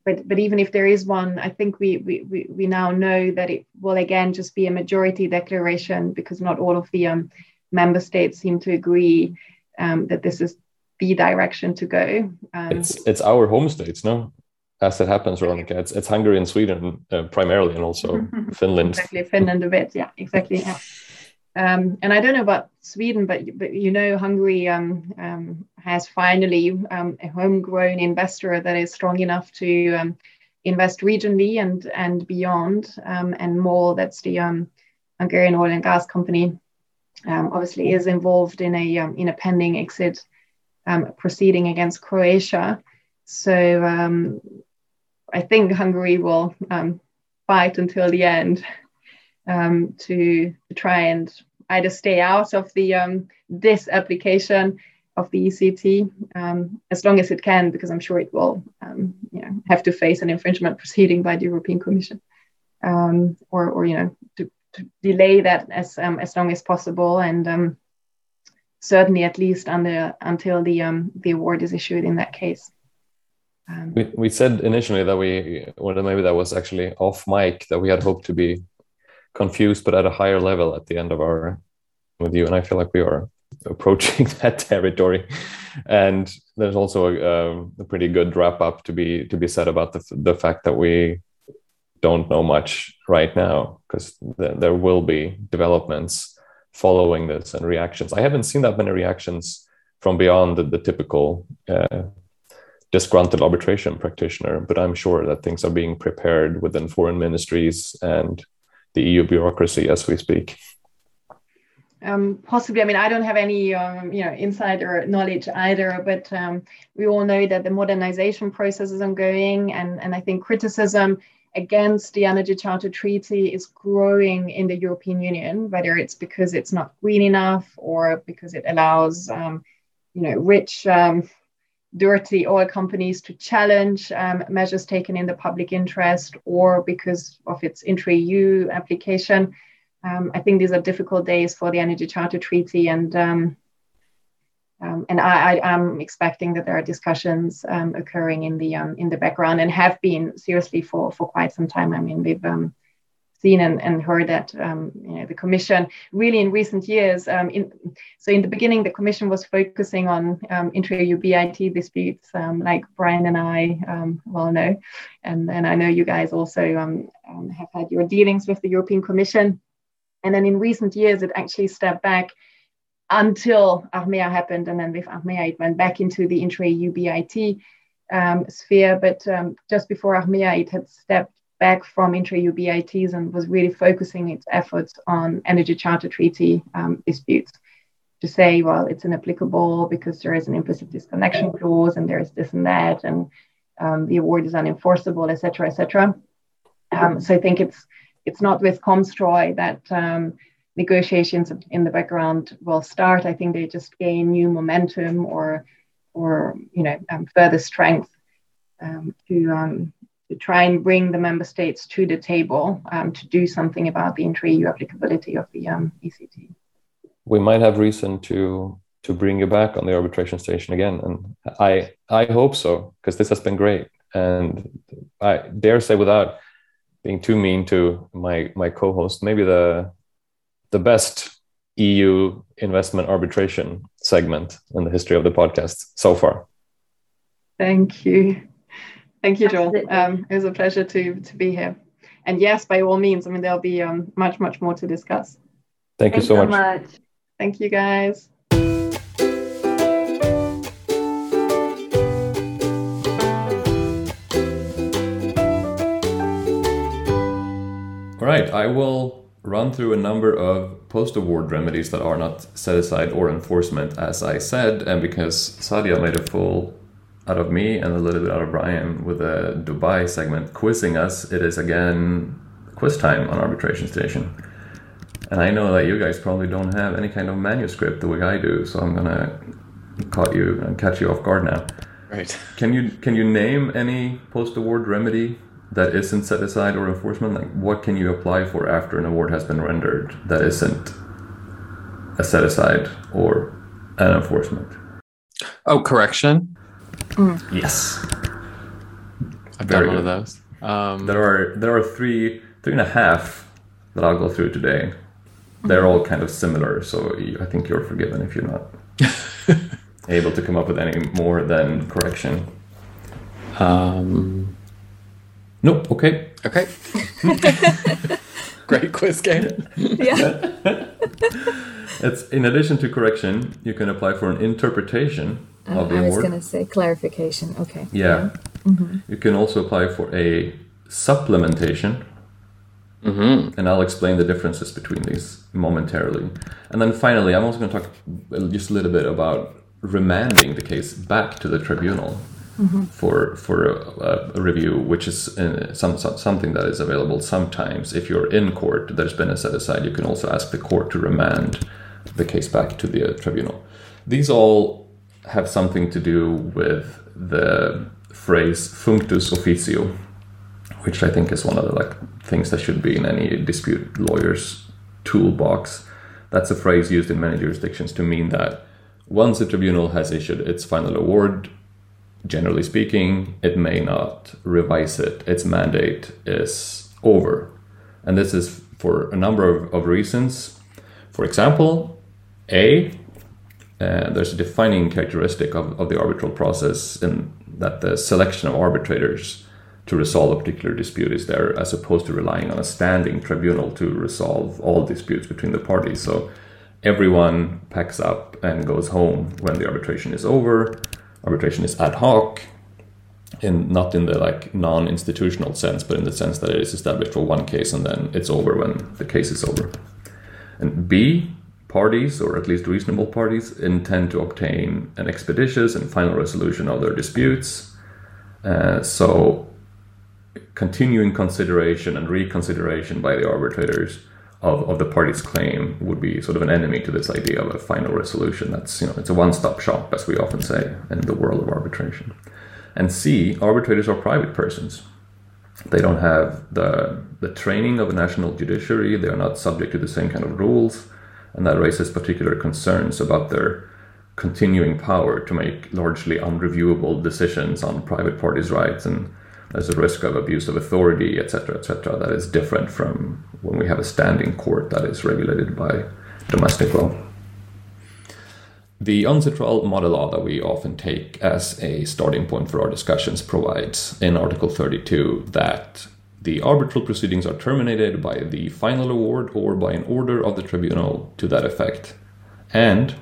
but but even if there is one, I think we, we we now know that it will again just be a majority declaration because not all of the um, member states seem to agree um, that this is the direction to go. Um, it's it's our home states, no? As it happens, Veronica. It's, it's Hungary and Sweden uh, primarily, and also Finland. *laughs* Exactly, Finland a bit. Yeah, exactly. Yeah. Um, and I don't know about Sweden, but but you know, Hungary um, um, has finally um, a homegrown investor that is strong enough to um, invest regionally and and beyond, um, and more. That's the Hungarian oil and gas company. obviously, is involved in a in a pending ICSID proceeding against Croatia. So um, I think Hungary will um, fight until the end um, to, try and either stay out of the um, this application of the ECT um, as long as it can, because I'm sure it will um, you know, have to face an infringement proceeding by the European Commission, um, or, or you know to, to delay that as as long as possible and certainly at least under, until the the award is issued in that case. Um, we, we said initially that we, or maybe that was actually off mic, that we had hoped to be confused, but at a higher level at the end of our with you. And I feel like we are approaching *laughs* that territory. And there's also a, a pretty good wrap up to be to be said about the the fact that we don't know much right now because th- there will be developments following this and reactions. I haven't seen that many reactions from beyond the, the typical uh, disgruntled arbitration practitioner, but I'm sure that things are being prepared within foreign ministries and the EU bureaucracy as we speak. Um, possibly, I mean, I don't have any, um, you know, insider knowledge either, but um, we all know that the modernization process is ongoing, and and I think criticism against the Energy Charter Treaty is growing in the European Union, whether it's because it's not green enough or because it allows, um, you know, rich um, dirty oil companies to challenge um, measures taken in the public interest or because of its intra-EU application. Um, I think these are difficult days for the Energy Charter Treaty, and um, um and I, am expecting that there are discussions um, occurring in the um, in the background and have been seriously for for quite some time. I mean, we've seen and, and heard that um, you know, the Commission really in recent years, um, in, so in the beginning, the Commission was focusing on um, intra-EU BIT disputes, um, like Brian and I um, well know, and, and I know you guys also um, have had your dealings with the European Commission. And then in recent years, it actually stepped back until Achmea happened, and then with Achmea, it went back into the intra-EU BIT um, sphere, but um, just before Achmea, it had stepped back from intra-EU BITs and was really focusing its efforts on energy charter treaty um, disputes to say, well, it's inapplicable because there is an implicit disconnection clause and there is this and that, and um, the award is unenforceable, etc., etc. Um, so I think it's it's not with Komstroy that um, negotiations in the background will start. I think they just gain new momentum or or you know um, further strength um, to um, to try and bring the member states to the table um, to do something about the intra-EU applicability of the um, ECT. We might have reason to to bring you back on the arbitration station again, and I I hope so because this has been great, and I dare say without being too mean to my my co-host, maybe the the best EU investment arbitration segment in the history of the podcast so far. Thank you. Thank you, Joel. Um, it was a pleasure to, to be here. And yes, by all means, I mean, there'll be um, much, much more to discuss. Thank Thanks you so, so much. much. Thank you, guys. All right, I will run through a number of post award remedies that are not set aside or enforcement, as I said, and because Sadia made a full out of me and a little bit out of Brian with a Dubai segment quizzing us, it is again quiz time on Arbitration Station. And I know that you guys probably don't have any kind of manuscript the way I do, so I'm gonna caught you and catch you off guard now. Right. Can you can you name any post award remedy that isn't set aside or enforcement? Like what can you apply for after an award has been rendered that isn't a set aside or an enforcement? Oh, correction. Mm. Yes. I've Very done one good. of those. Um, there are there are three three and a half that I'll go through today. They're all kind of similar, so I think you're forgiven if you're not *laughs* able to come up with any more than correction. Um, nope. Okay. Okay. *laughs* Great quiz game. *laughs* yeah. it's in addition to correction, you can apply for an interpretation uh, I was going to say clarification. Okay. Yeah. yeah. Mm-hmm. You can also apply for a supplementation. Mm-hmm. And I'll explain the differences between these momentarily. And then finally, I'm also going to talk just a little bit about remanding the case back to the tribunal mm-hmm. for for a, a, review, which is uh, some, some, something that is available sometimes. If you're in court, there's been a set aside. You can also ask the court to remand the case back to the uh, tribunal. These all have something to do with the phrase functus officio, which I think is one of the like things that should be in any dispute lawyer's toolbox. That's a phrase used in many jurisdictions to mean that once a tribunal has issued its final award, generally speaking, it may not revise it. Its mandate is over. And this is for a number of, of reasons. For example, A, uh, there's a defining characteristic of, of the arbitral process in that the selection of arbitrators to resolve a particular dispute is there as opposed to relying on a standing tribunal to resolve all disputes between the parties. So everyone packs up and goes home when the arbitration is over. Arbitration is ad hoc, in not in the like non-institutional sense, but in the sense that it is established for one case and then it's over when the case is over. And B, parties, or at least reasonable parties, intend to obtain an expeditious and final resolution of their disputes. Uh, so, continuing consideration and reconsideration by the arbitrators of, of the party's claim would be sort of an enemy to this idea of a final resolution. That's, you know, it's a one stop shop, as we often say in the world of arbitration. And C, arbitrators are private persons. They don't have the, the training of a national judiciary, they are not subject to the same kind of rules and that raises particular concerns about their continuing power to make largely unreviewable decisions on private parties' rights and there's a risk of abuse of authority, etc., etc., that is different from when we have a standing court that is regulated by domestic law. The UNCITRAL model law that we often take as a starting point for our discussions provides in Article 32 that the arbitral proceedings are terminated by the final award or by an order of the tribunal to that effect. And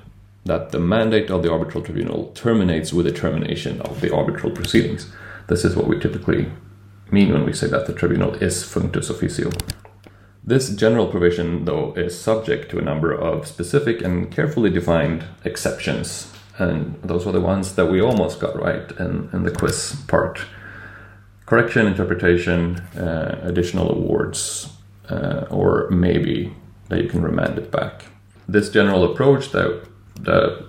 that the mandate of the arbitral tribunal terminates with the termination of the arbitral proceedings. This is what we typically mean when we say that the tribunal is functus officio. This general provision, though, is subject to a number of specific and carefully defined exceptions, and those were the ones that we almost got right in, in the quiz part. Correction, interpretation, uh, additional awards, uh, or maybe that you can remand it back. This general approach that the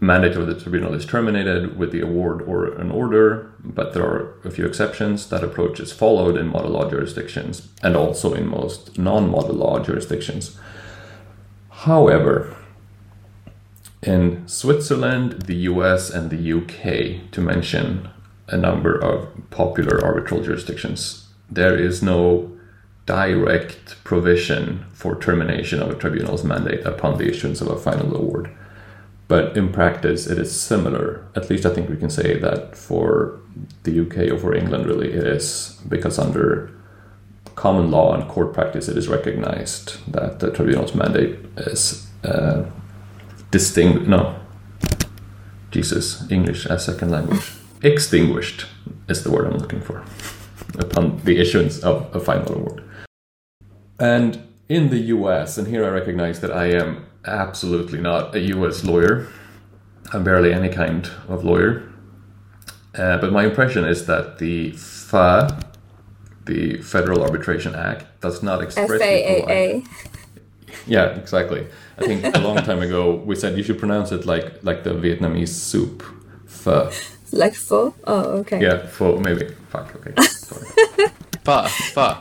mandate of the tribunal is terminated with the award or an order, but there are a few exceptions. That approach is followed in model law jurisdictions and also in most non model law jurisdictions. However, in Switzerland, the US, and the UK, to mention a number of popular arbitral jurisdictions, there is no direct provision for termination of a tribunal's mandate upon the issuance of a final award. But in practice, it is similar. At least I think we can say that for the UK or for England, really, it is because under common law and court practice, it is recognized that the tribunal's mandate is uh, distinct. No, Jesus, English as second language. Extinguished is the word I'm looking for upon the issuance of a final award. And in the US, and here I recognize that I am absolutely not a US lawyer, I'm barely any kind of lawyer. Uh, but my impression is that the FA, the Federal Arbitration Act, does not expressly FAAA. Yeah, exactly. I think a long time ago we said you should pronounce it like like the Vietnamese soup, pho. *laughs* Like pho? Oh, okay. Yeah, four, maybe. Fuck. Okay. *laughs* Sorry. Pho, pho.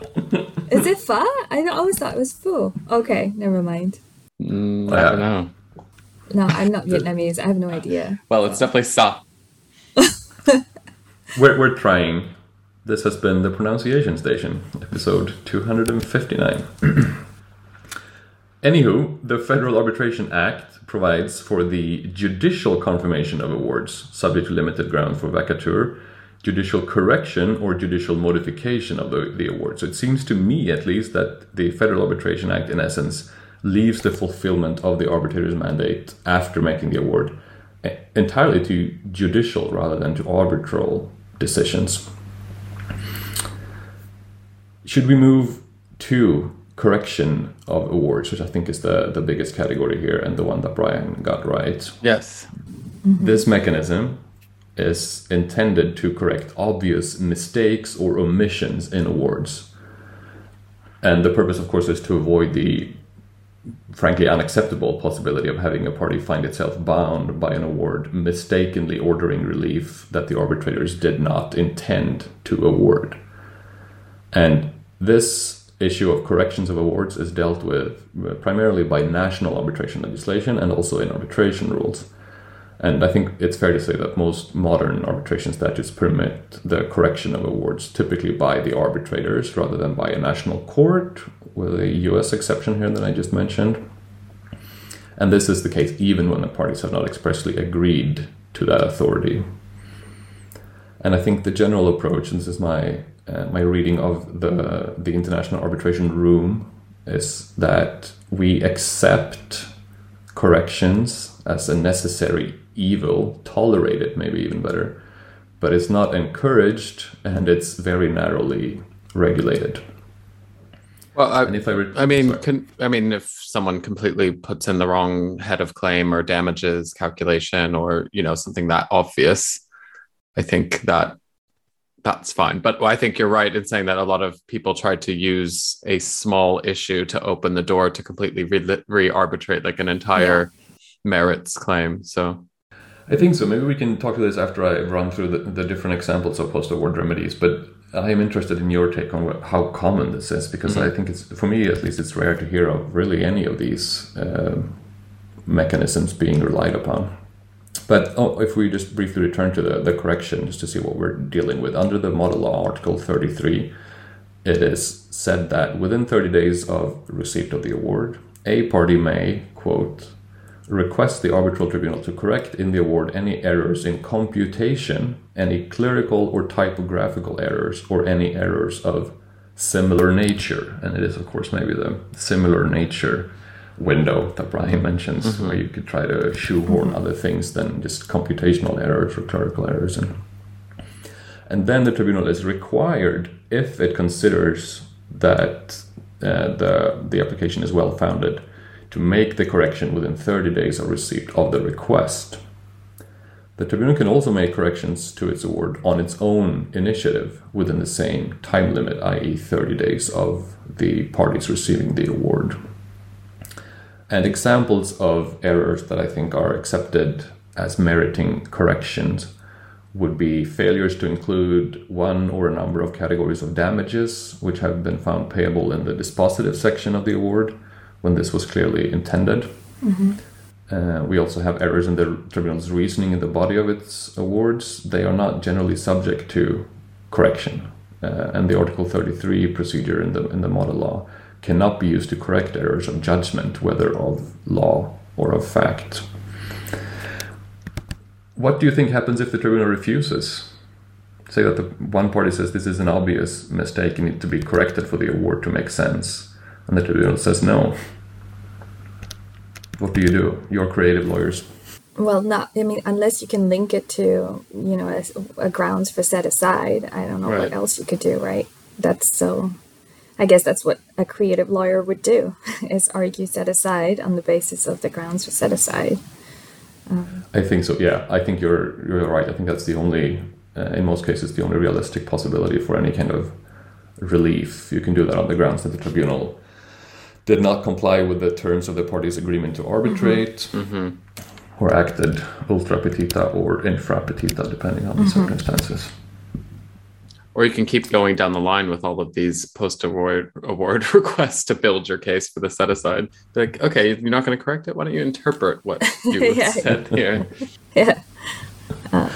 Is it pho? I always thought it was four. Okay, never mind. Mm, I don't know. No, I'm not Vietnamese. I have no idea. Well, it's definitely sa. *laughs* we're, we're trying. This has been the pronunciation station, episode 259. *clears throat* Anywho, the Federal Arbitration Act provides for the judicial confirmation of awards, subject to limited ground for vacatur, judicial correction or judicial modification of the, the award. So it seems to me, at least, that the Federal Arbitration Act, in essence, leaves the fulfillment of the arbitrator's mandate after making the award entirely to judicial rather than to arbitral decisions. Should we move to correction of awards, which I think is the, the biggest category here and the one that Brian got right? Yes. Mm-hmm. This mechanism is intended to correct obvious mistakes or omissions in awards. And the purpose, of course, is to avoid the frankly unacceptable possibility of having a party find itself bound by an award mistakenly ordering relief that the arbitrators did not intend to award. And this issue of corrections of awards is dealt with uh, primarily by national arbitration legislation and also in arbitration rules. And I think it's fair to say that most modern arbitration statutes permit the correction of awards typically by the arbitrators rather than by a national court, with a US exception here that I just mentioned. And this is the case even when the parties have not expressly agreed to that authority. And I think the general approach, and this is my uh, my reading of the the international arbitration room, is that we accept corrections as a necessary evil, tolerated, maybe even better, but it's not encouraged and it's very narrowly regulated. Well, I, if I, re- I mean, con- I mean, if someone completely puts in the wrong head of claim or damages calculation, or you know something that obvious, I think that that's fine. But I think you're right in saying that a lot of people try to use a small issue to open the door to completely re arbitrate like an entire yeah. merits claim. So I think so. Maybe we can talk to this after I run through the, the different examples of post award remedies. But I am interested in your take on what, how common this is because mm-hmm. I think it's, for me at least, it's rare to hear of really any of these uh, mechanisms being relied upon. But oh, if we just briefly return to the, the correction, just to see what we're dealing with. Under the Model Law, Article 33, it is said that within 30 days of receipt of the award, a party may, quote, request the arbitral tribunal to correct in the award any errors in computation, any clerical or typographical errors, or any errors of similar nature. And it is, of course, maybe the similar nature window that Brian mentions, mm-hmm. where you could try to shoehorn other things than just computational errors or clerical errors. And, and then the tribunal is required, if it considers that uh, the, the application is well founded, to make the correction within 30 days of receipt of the request. The tribunal can also make corrections to its award on its own initiative within the same time limit, i.e., 30 days of the parties receiving the award. And examples of errors that I think are accepted as meriting corrections would be failures to include one or a number of categories of damages which have been found payable in the dispositive section of the award when this was clearly intended. Mm-hmm. Uh, we also have errors in the tribunal's reasoning in the body of its awards. They are not generally subject to correction, uh, and the Article 33 procedure in the in the model law cannot be used to correct errors of judgment, whether of law or of fact. What do you think happens if the tribunal refuses? Say that the one party says this is an obvious mistake and need to be corrected for the award to make sense, and the tribunal says no what do you do? You're creative lawyers. Well, not. I mean, unless you can link it to you know a, a grounds for set aside. I don't know right. what else you could do. Right. That's so. I guess that's what a creative lawyer would do: *laughs* is argue set aside on the basis of the grounds for set aside. Um, I think so. Yeah, I think you're you're right. I think that's the only, uh, in most cases, the only realistic possibility for any kind of relief. You can do that on the grounds that the tribunal did not comply with the terms of the parties' agreement to arbitrate, mm-hmm. mm-hmm. or acted ultra petita or infra petita, depending on the mm-hmm. circumstances. Or you can keep going down the line with all of these post award award *laughs* requests to build your case for the set aside. Like, okay, you're not going to correct it. Why don't you interpret what you *laughs* yeah. said here? *laughs* yeah. Uh,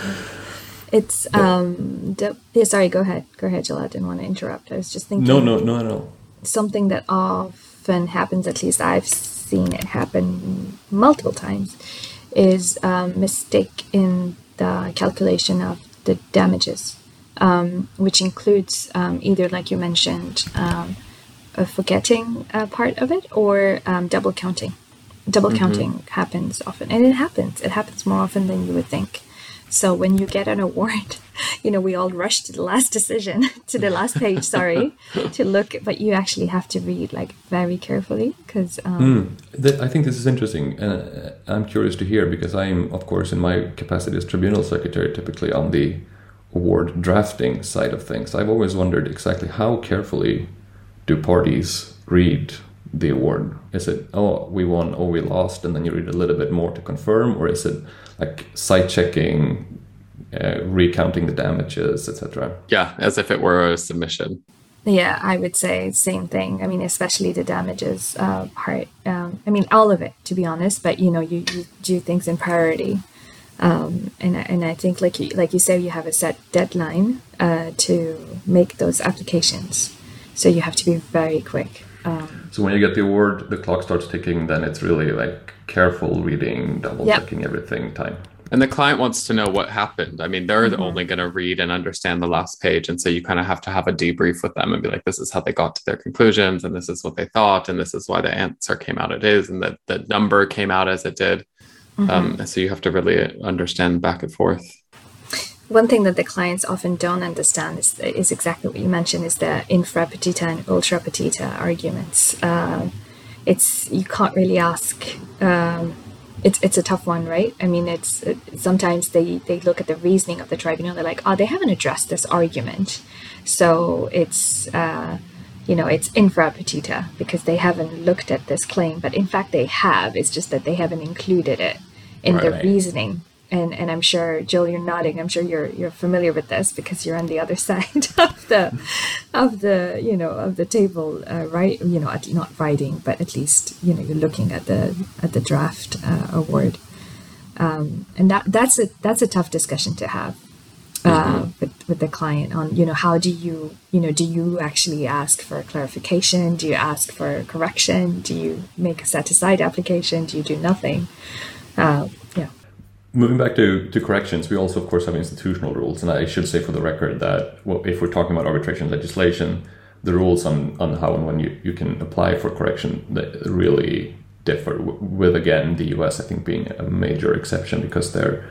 it's um. yeah, sorry. Go ahead. Go ahead, Jill. I didn't want to interrupt. I was just thinking. No, no, no, no. Something that often happens, at least I've seen it happen multiple times, is um, mistake in the calculation of the damages, um, which includes um, either, like you mentioned, um, a forgetting a part of it or um, double counting. Double mm-hmm. counting happens often, and it happens. It happens more often than you would think. So when you get an award, *laughs* you know, we all rush to the last decision, *laughs* to the last page, sorry, *laughs* to look, but you actually have to read like very carefully because. Um, mm. I think this is interesting. Uh, I'm curious to hear because I'm, of course, in my capacity as tribunal secretary, typically on the award drafting side of things. I've always wondered exactly how carefully do parties read the award? Is it, oh, we won, oh, we lost, and then you read a little bit more to confirm? Or is it like cite checking, uh, recounting the damages, etc. Yeah, as if it were a submission. Yeah, I would say same thing. I mean, especially the damages uh, part. Um, I mean, all of it, to be honest. But you know, you, you do things in priority, um, and and I think like you like you said, you have a set deadline uh, to make those applications, so you have to be very quick. Um, so when you get the award, the clock starts ticking. Then it's really like careful reading, double yep. checking everything time. And the client wants to know what happened. I mean, they're mm-hmm. only going to read and understand the last page. And so you kind of have to have a debrief with them and be like, this is how they got to their conclusions, and this is what they thought, and this is why the answer came out it is, and the, the number came out as it did. Mm-hmm. Um, so you have to really understand back and forth. One thing that the clients often don't understand is, is exactly what you mentioned is the infra petita and ultra petita arguments. Uh, it's you can't really ask um, it's it's a tough one, right? I mean, it's it, sometimes they they look at the reasoning of the tribunal. They're like, oh, they haven't addressed this argument, so it's uh, you know it's infra petita because they haven't looked at this claim. But in fact, they have. It's just that they haven't included it in right. the reasoning and and I'm sure Jill, you're nodding. I'm sure you're you're familiar with this because you're on the other *laughs* side of the of the you know of the table, uh, right? You know, at, not writing, but at least you know you're looking at the at the draft uh, award, um, and that that's a that's a tough discussion to have. Uh, mm-hmm. with, with the client on you know how do you you know do you actually ask for clarification do you ask for correction do you make a set aside application do you do nothing uh, Moving back to, to corrections, we also, of course, have institutional rules. And I should say for the record that well, if we're talking about arbitration legislation, the rules on, on how and when you, you can apply for correction really differ. With again the U.S. I think being a major exception because there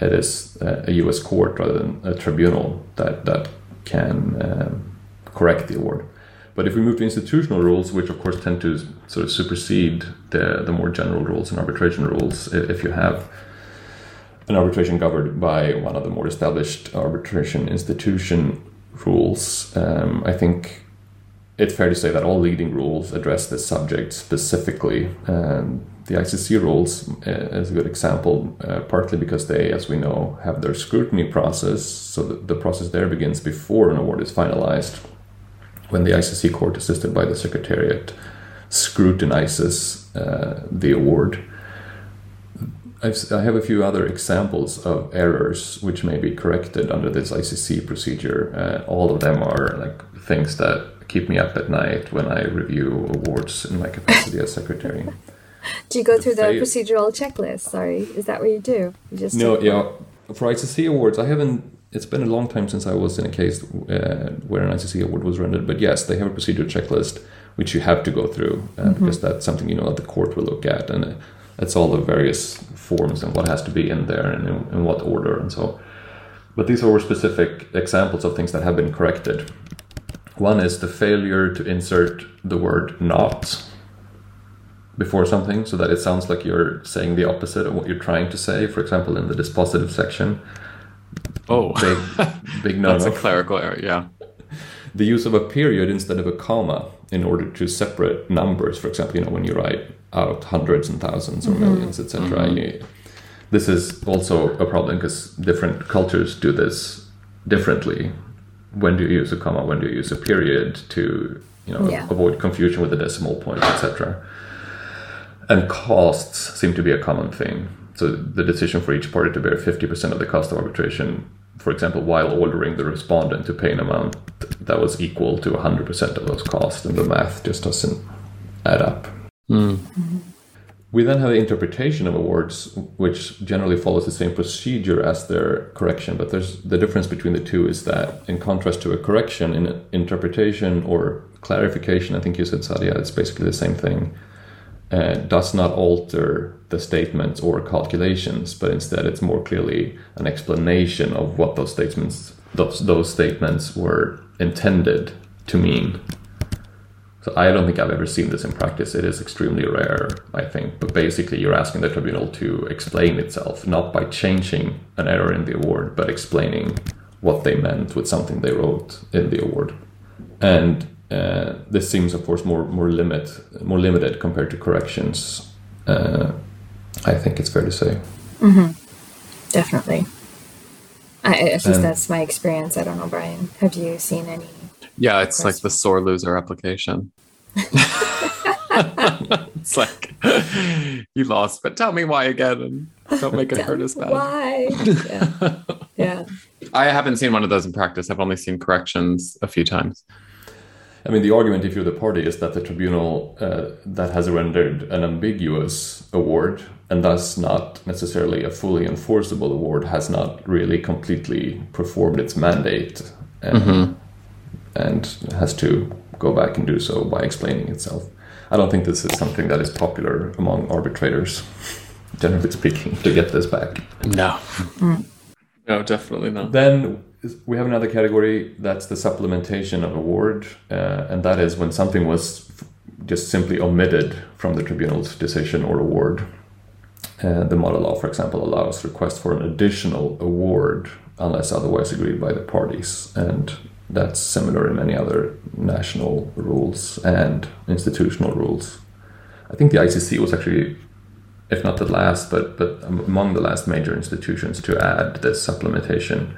it is a U.S. court rather than a tribunal that that can um, correct the award. But if we move to institutional rules, which of course tend to sort of supersede the, the more general rules and arbitration rules, if you have an arbitration governed by one of the more established arbitration institution rules, um, I think it's fair to say that all leading rules address this subject specifically. The ICC rules uh, is a good example, uh, partly because they, as we know, have their scrutiny process. So the, the process there begins before an award is finalized when the ICC court, assisted by the Secretariat, scrutinizes uh, the award. I've, I have a few other examples of errors which may be corrected under this ICC procedure. Uh, all of them are like things that keep me up at night when I review awards in my capacity as secretary. *laughs* do you go through the procedural checklist? Sorry, is that what you do? You just no, yeah. For ICC awards, I haven't it's been a long time since I was in a case uh, where an ICC award was rendered. But yes, they have a procedural checklist which you have to go through uh, mm-hmm. because that's something you know that the court will look at, and uh, it's all the various forms and what has to be in there and in, in what order and so. But these are specific examples of things that have been corrected. One is the failure to insert the word "not" before something so that it sounds like you're saying the opposite of what you're trying to say. For example, in the dispositive section Oh, big, big no. That's a clerical error. Yeah. *laughs* The use of a period instead of a comma in order to separate numbers. For example, you know when you write out hundreds and thousands or mm-hmm. millions, etc. Mm-hmm. This is also a problem because different cultures do this differently. When do you use a comma? When do you use a period to you know yeah. avoid confusion with the decimal point, etc. And costs seem to be a common thing so the decision for each party to bear 50% of the cost of arbitration, for example, while ordering the respondent to pay an amount that was equal to 100% of those costs, and the math just doesn't add up. Mm. We then have the interpretation of awards, which generally follows the same procedure as their correction, but there's the difference between the two is that, in contrast to a correction, in interpretation or clarification, I think you said Sadia, it's basically the same thing uh, does not alter the statements or calculations, but instead it's more clearly an explanation of what those statements those, those statements were intended to mean. So I don't think I've ever seen this in practice. It is extremely rare, I think. But basically, you're asking the tribunal to explain itself, not by changing an error in the award, but explaining what they meant with something they wrote in the award. And uh, this seems, of course, more more limit more limited compared to corrections. Uh, I think it's fair to say. Mm-hmm. Definitely. I, at least and, that's my experience. I don't know, Brian. Have you seen any? Yeah, it's questions? like the sore loser application. *laughs* it's like you lost, but tell me why again, and don't make it hurt as bad. Why? Yeah. yeah. *laughs* I haven't seen one of those in practice. I've only seen corrections a few times. I mean, the argument, if you're the party, is that the tribunal uh, that has rendered an ambiguous award and thus not necessarily a fully enforceable award has not really completely performed its mandate and, mm-hmm. And has to go back and do so by explaining itself. I don't think this is something that is popular among arbitrators, *laughs* generally speaking, to get this back. No. Mm. No, definitely not. Then we have another category that's the supplementation of award, uh, and that is when something was just simply omitted from the tribunal's decision or award. Uh, the model law, for example, allows request for an additional award unless otherwise agreed by the parties, and that's similar in many other national rules and institutional rules. I think the ICC was actually, if not the last, but but among the last major institutions to add this supplementation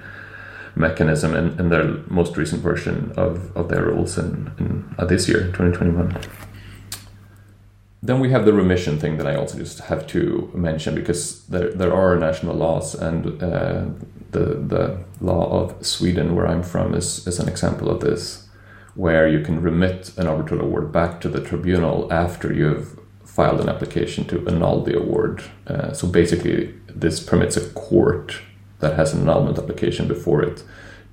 mechanism in, in their most recent version of, of their rules in, in uh, this year, 2021. Then we have the remission thing that I also just have to mention because there, there are national laws and uh, the, the law of Sweden, where I'm from, is, is an example of this, where you can remit an arbitral award back to the tribunal after you've filed an application to annul the award. Uh, so basically, this permits a court that has an annulment application before it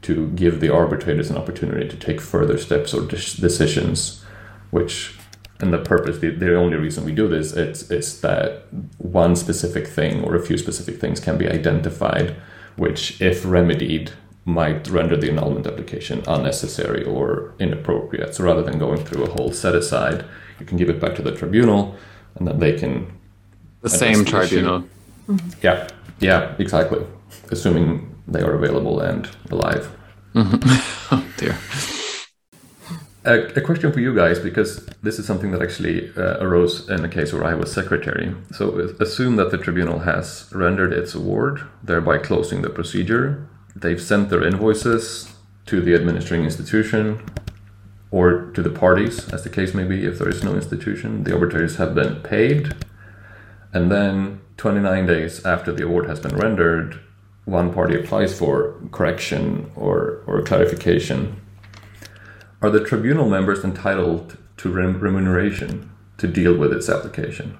to give the arbitrators an opportunity to take further steps or decisions which and the purpose, the, the only reason we do this, it's, is that one specific thing or a few specific things can be identified, which, if remedied, might render the annulment application unnecessary or inappropriate. So rather than going through a whole set aside, you can give it back to the tribunal, and then they can. The same tribunal. Mm-hmm. Yeah, yeah, exactly. Assuming they are available and alive. Mm-hmm. *laughs* oh dear. A, a, question for you guys, because this is something that actually uh, arose in a case where I was secretary. So, assume that the tribunal has rendered its award, thereby closing the procedure. They've sent their invoices to the administering institution or to the parties, as the case may be, if there is no institution. The arbitrators have been paid. And then, 29 days after the award has been rendered, one party applies for correction or, or clarification are the tribunal members entitled to remuneration to deal with its application?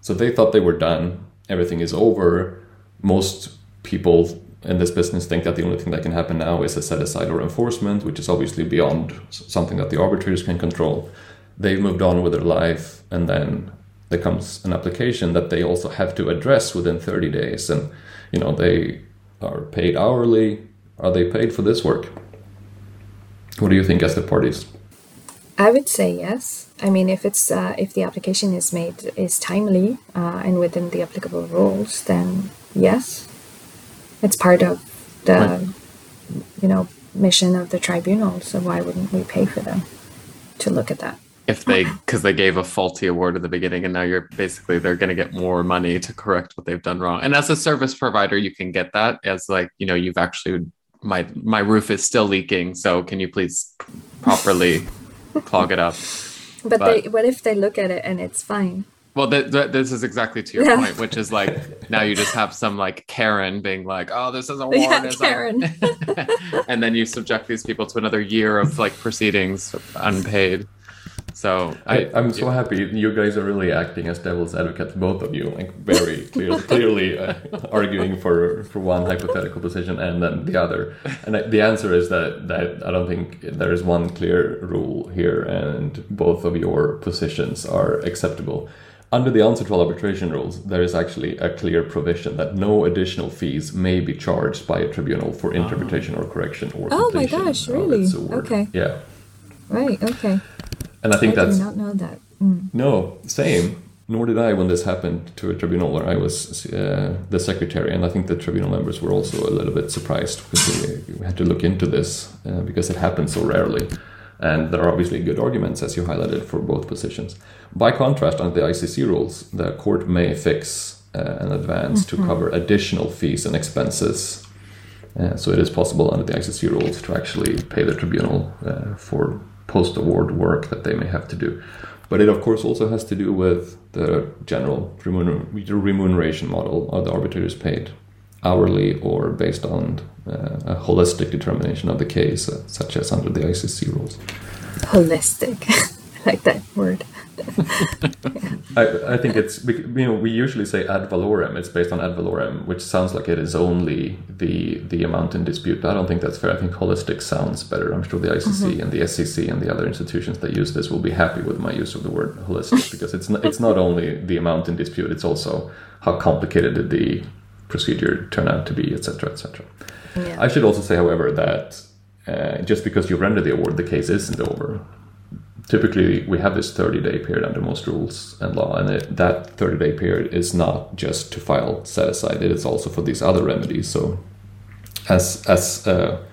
So they thought they were done, everything is over. Most people in this business think that the only thing that can happen now is a set aside or enforcement, which is obviously beyond something that the arbitrators can control. They've moved on with their life, and then there comes an application that they also have to address within 30 days. And, you know, they are paid hourly. Are they paid for this work? What do you think as the parties? I would say yes. I mean, if it's uh, if the application is made is timely uh, and within the applicable rules, then yes, it's part of the right. you know mission of the tribunal. So why wouldn't we pay for them to look at that? If they because they gave a faulty award at the beginning, and now you're basically they're going to get more money to correct what they've done wrong. And as a service provider, you can get that as like you know you've actually my my roof is still leaking so can you please properly clog it up? But, but they, what if they look at it and it's fine? Well th- th- this is exactly to your yeah. point which is like now you just have some like karen being like oh this is a warrant yeah, karen. *laughs* And then you subject these people to another year of like proceedings unpaid so I, am so happy you guys are really acting as devil's advocates, both of you, like very *laughs* clearly, clearly uh, arguing for for one hypothetical position and then the other. And the answer is that that I don't think there is one clear rule here, and both of your positions are acceptable. Under the UNCITRAL arbitration rules, there is actually a clear provision that no additional fees may be charged by a tribunal for interpretation or correction or oh my gosh, really? Okay. Yeah. Right. Okay and I think I that's did not know that. Mm. No, same. Nor did I when this happened to a tribunal where I was uh, the secretary, and I think the tribunal members were also a little bit surprised because we, we had to look into this uh, because it happens so rarely. And there are obviously good arguments, as you highlighted, for both positions. By contrast, under the ICC rules, the court may fix uh, an advance mm-hmm. to cover additional fees and expenses. Uh, so it is possible under the ICC rules to actually pay the tribunal uh, for post award work that they may have to do. But it, of course, also has to do with the general remuneration model. Are the arbitrators paid hourly or based on uh, a holistic determination of the case, uh, such as under the ICC rules? Holistic. *laughs* I like that word. I, I think it's you know we usually say ad valorem. It's based on ad valorem, which sounds like it is only the the amount in dispute. But I don't think that's fair. I think holistic sounds better. I'm sure the ICC mm-hmm. and the SCC and the other institutions that use this will be happy with my use of the word holistic *laughs* because it's not, it's not only the amount in dispute. It's also how complicated did the procedure turn out to be, etc., etc. Yeah. I should also say, however, that uh, just because you render the award, the case isn't over typically we have this 30 day period under most rules and law and it, that 30 day period is not just to file set aside it is also for these other remedies. So as as a,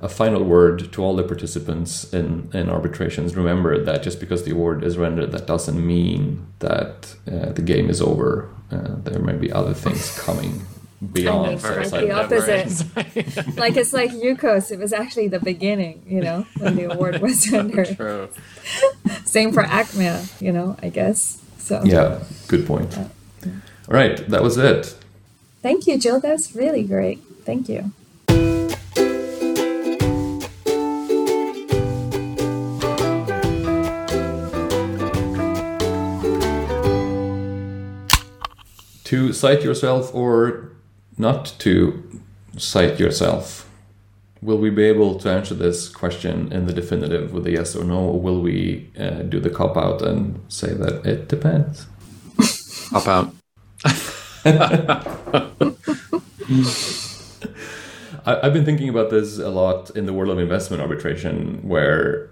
a final word to all the participants in in arbitrations remember that just because the award is rendered that doesn't mean that uh, the game is over. Uh, there may be other things coming beyond *laughs* it's like the opposite. like it's like Yukos. It was actually the beginning, you know, when the award *laughs* was rendered. True. Same for Achmea you know, I guess. So yeah, good point. Uh, yeah. All right, that was it. Thank you, Jill. That's really great. Thank you. To cite yourself or not to cite yourself. will we be able to answer this question in the definitive with a yes or no, or will we uh, do the cop out and say that it depends? Cop out. *laughs* I've been thinking about this a lot in the world of investment arbitration, where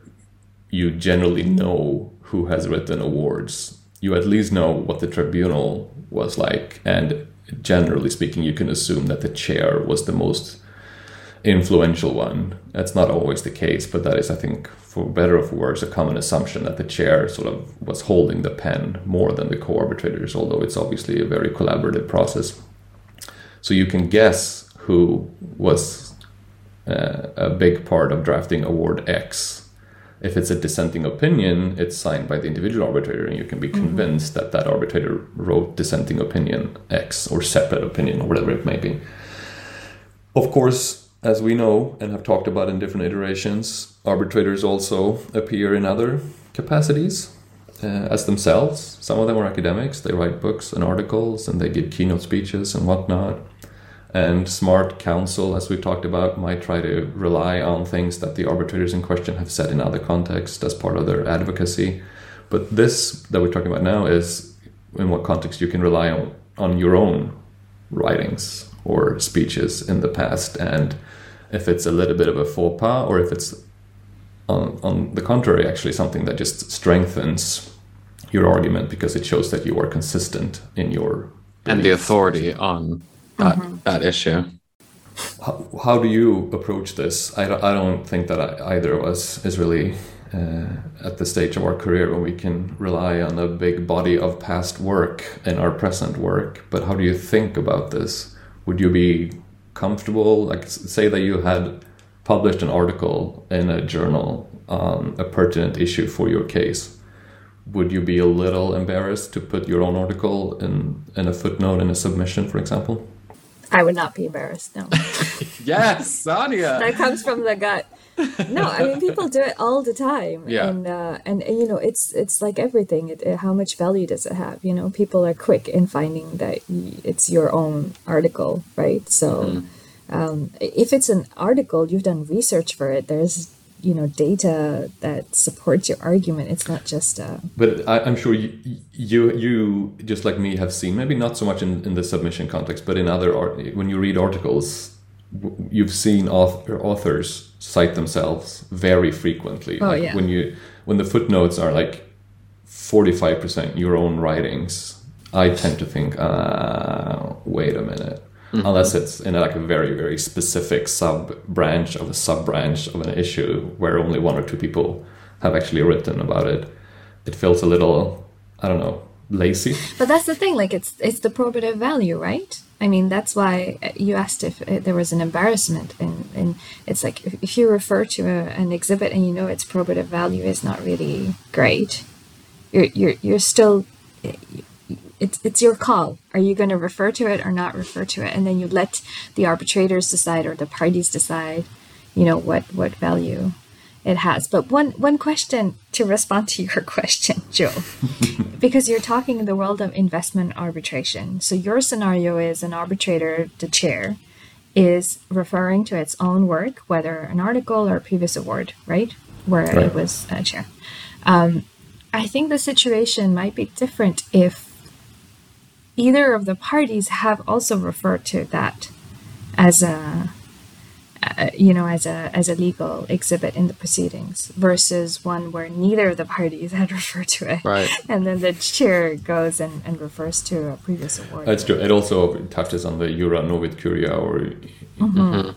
you generally know who has written awards. You at least know what the tribunal was like, and generally speaking, you can assume that the chair was the most influential one. That's not always the case, but that is, I think, for better or for worse, a common assumption that the chair sort of was holding the pen more than the co arbitrators, although it's obviously a very collaborative process. So you can guess who was uh, a big part of drafting award X. If it's a dissenting opinion, it's signed by the individual arbitrator, and you can be mm-hmm. convinced mm-hmm. that that arbitrator wrote dissenting opinion X or separate opinion or whatever it may be. Of course, as we know and have talked about in different iterations, arbitrators also appear in other capacities uh, as themselves. Some of them are academics, they write books and articles and they give keynote speeches and whatnot. And smart counsel, as we talked about, might try to rely on things that the arbitrators in question have said in other contexts as part of their advocacy. But this that we're talking about now is in what context you can rely on, on your own writings or speeches in the past and if it's a little bit of a faux pas or if it's on, on the contrary actually something that just strengthens your argument because it shows that you are consistent in your beliefs. and the authority on that, mm-hmm. that issue. How, how, do you approach this? I, I don't think that I, either of us is really uh, at the stage of our career when we can rely on a big body of past work in our present work. But how do you think about this? Would you be comfortable like say that you had published an article in a journal on a pertinent issue for your case. Would you be a little embarrassed to put your own article in in a footnote in a submission for example i would not be embarrassed no. *laughs* Yes Sonia. That comes from the gut. No i mean people do it all the time. Yeah. and uh, and, and you know it's it's like everything. It, it, how much value does it have? You know people are quick in finding that it's your own article right? So mm-hmm. um, if it's an article you've done research for it there's you know data that supports your argument it's not just uh but I, am sure you, you you just like me have seen maybe not so much in, in the submission context but in other art when you read articles you've seen author, authors cite themselves very frequently. Oh, like yeah. When you when the footnotes are like forty five percent your own writings, I tend to think, uh, wait a minute. Mm-hmm. Unless it's in a, like a very very specific sub branch of a sub branch of an issue where only one or two people have actually written about it, it feels a little I don't know lazy. But that's the thing, like it's it's the probative value, right? I mean, that's why you asked if uh, there was an embarrassment, and and it's like if, if you refer to a, an exhibit and you know its probative value is not really great, you're you're you're still. It's, it's your call. Are you going to refer to it or not refer to it? And then you let the arbitrators decide or the parties decide, you know, what, what value it has. But one one question to respond to your *laughs* question, Joe, *laughs* because you're talking in the world of investment arbitration. So your scenario is an arbitrator, the chair, is referring to its own work, whether an article or a previous award, right, where right. it was a chair. Um, I think the situation might be different if either of the parties have also referred to that as a uh, you know, as a as a legal exhibit in the proceedings, versus one where neither of the parties had *laughs* referred to it, right? And then the chair goes and, and refers to a previous award. That's true. It also touches on the jura novit curia or mm-hmm.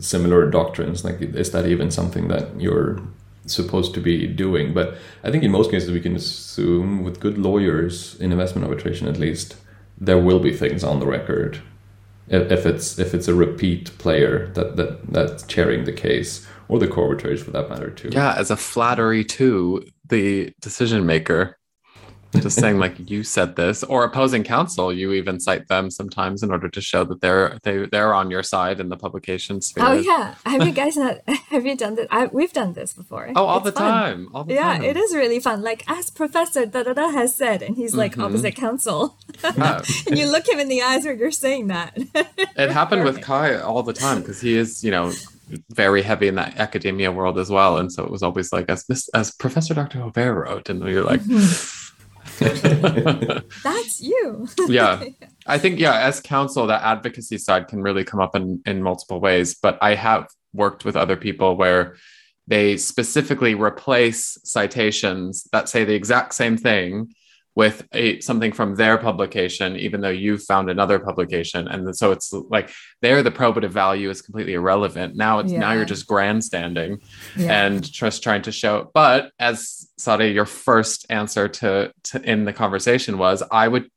similar doctrines. Like, is that even something that you're supposed to be doing? But I think in most cases we can assume, with good lawyers in investment arbitration at least, there will be things on the record if it's if it's a repeat player that that that's chairing the case or the co-arbitrators for that matter too. Yeah, as a flattery to the decision maker just saying like you said this or opposing counsel you even cite them sometimes in order to show that they're they, they're on your side in the publication sphere oh yeah have you guys not *laughs* have you done this I, we've done this before oh all it's the fun. time all the yeah time. it is really fun like as professor da da da has said and he's like mm-hmm. opposite counsel *laughs* *laughs* and you look him in the eyes when you're saying that it happened with kai all the time because he is you know very heavy in that academia world as well. And so it was always like, as this, as Professor Dr. Aubert wrote, and you're like, *laughs* that's you. *laughs* yeah. I think, yeah, as counsel, that advocacy side can really come up in, in multiple ways. But I have worked with other people where they specifically replace citations that say the exact same thing with a something from their publication even though you found another publication and so it's like there the probative value is completely irrelevant now it's yeah. now you're just grandstanding yeah. and just trying to show but as Sadia your first answer to, to in the conversation was I would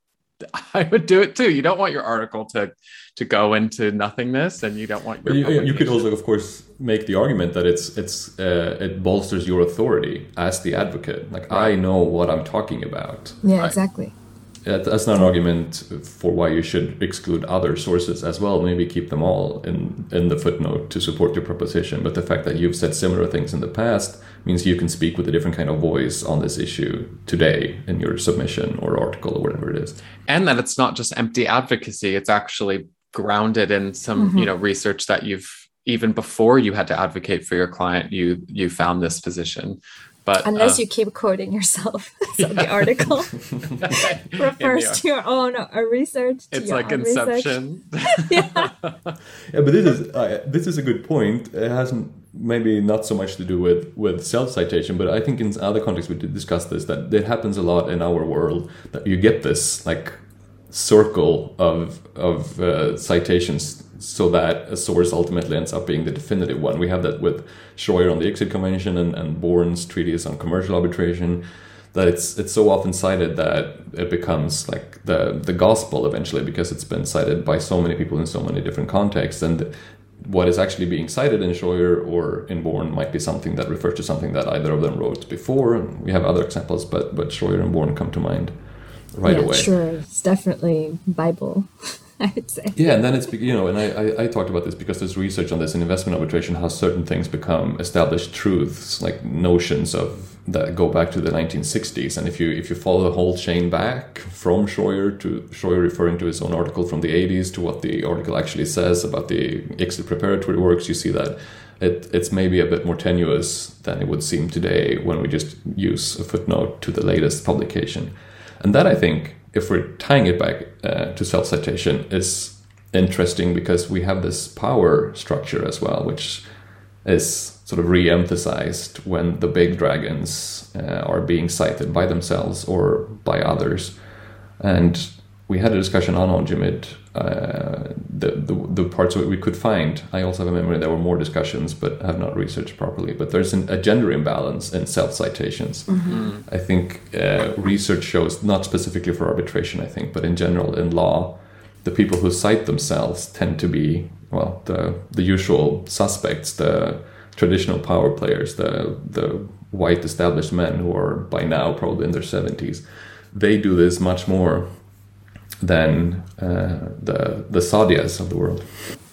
*laughs* I would do it too. You don't want your article to to go into nothingness, and you don't want your. You, you could also, of course, make the argument that it's it's uh, it bolsters your authority as the advocate. Like right. I know what I'm talking about. Yeah, right. exactly that's not an argument for why you should exclude other sources as well. Maybe keep them all in in the footnote to support your proposition. But the fact that you've said similar things in the past means you can speak with a different kind of voice on this issue today in your submission or article or whatever it is. And that it's not just empty advocacy; it's actually grounded in some mm-hmm. you know research that you've even before you had to advocate for your client you you found this position but unless uh, you keep quoting yourself, *laughs* so yeah. the article *laughs* refers the to your own uh, research. It's like Inception. *laughs* yeah. yeah, but this is uh, this is a good point. It hasn't maybe not so much to do with with self citation, but I think in other contexts we did discuss this that it happens a lot in our world that you get this like circle of of uh, citations so that a source ultimately ends up being the definitive one. We have that with Schreuer on the ICSID Convention and, and Born's treatise on commercial arbitration. That it's it's so often cited that it becomes like the the gospel eventually because it's been cited by so many people in so many different contexts and what is actually being cited in Schreuer or in Born might be something that refers to something that either of them wrote before. We have other examples, but but Schreuer and Born come to mind right yeah, away. Sure, it's definitely Bible. *laughs* I would say. Yeah, and then it's you know, and I, I, I talked about this because there's research on this in investment arbitration how certain things become established truths, like notions of that go back to the 1960s. And if you if you follow the whole chain back from Schreuer to Schreuer referring to his own article from the 80s to what the article actually says about the ICSID preparatory works, you see that it, it's maybe a bit more tenuous than it would seem today when we just use a footnote to the latest publication. And that I think if we're tying it back uh, to self citation, is interesting because we have this power structure as well, which is sort of re emphasized when the big dragons uh, are being cited by themselves or by others. And we had a discussion on OGEMID, uh, the, the, the parts of it we could find. I also have a memory there were more discussions, but have not researched properly. But there's an, a gender imbalance in self citations. Mm-hmm. I think uh, research shows, not specifically for arbitration, I think, but in general in law, the people who cite themselves tend to be, well, the, the usual suspects, the traditional power players, the, the white established men who are by now probably in their 70s. They do this much more than uh, the the Sadias of the world.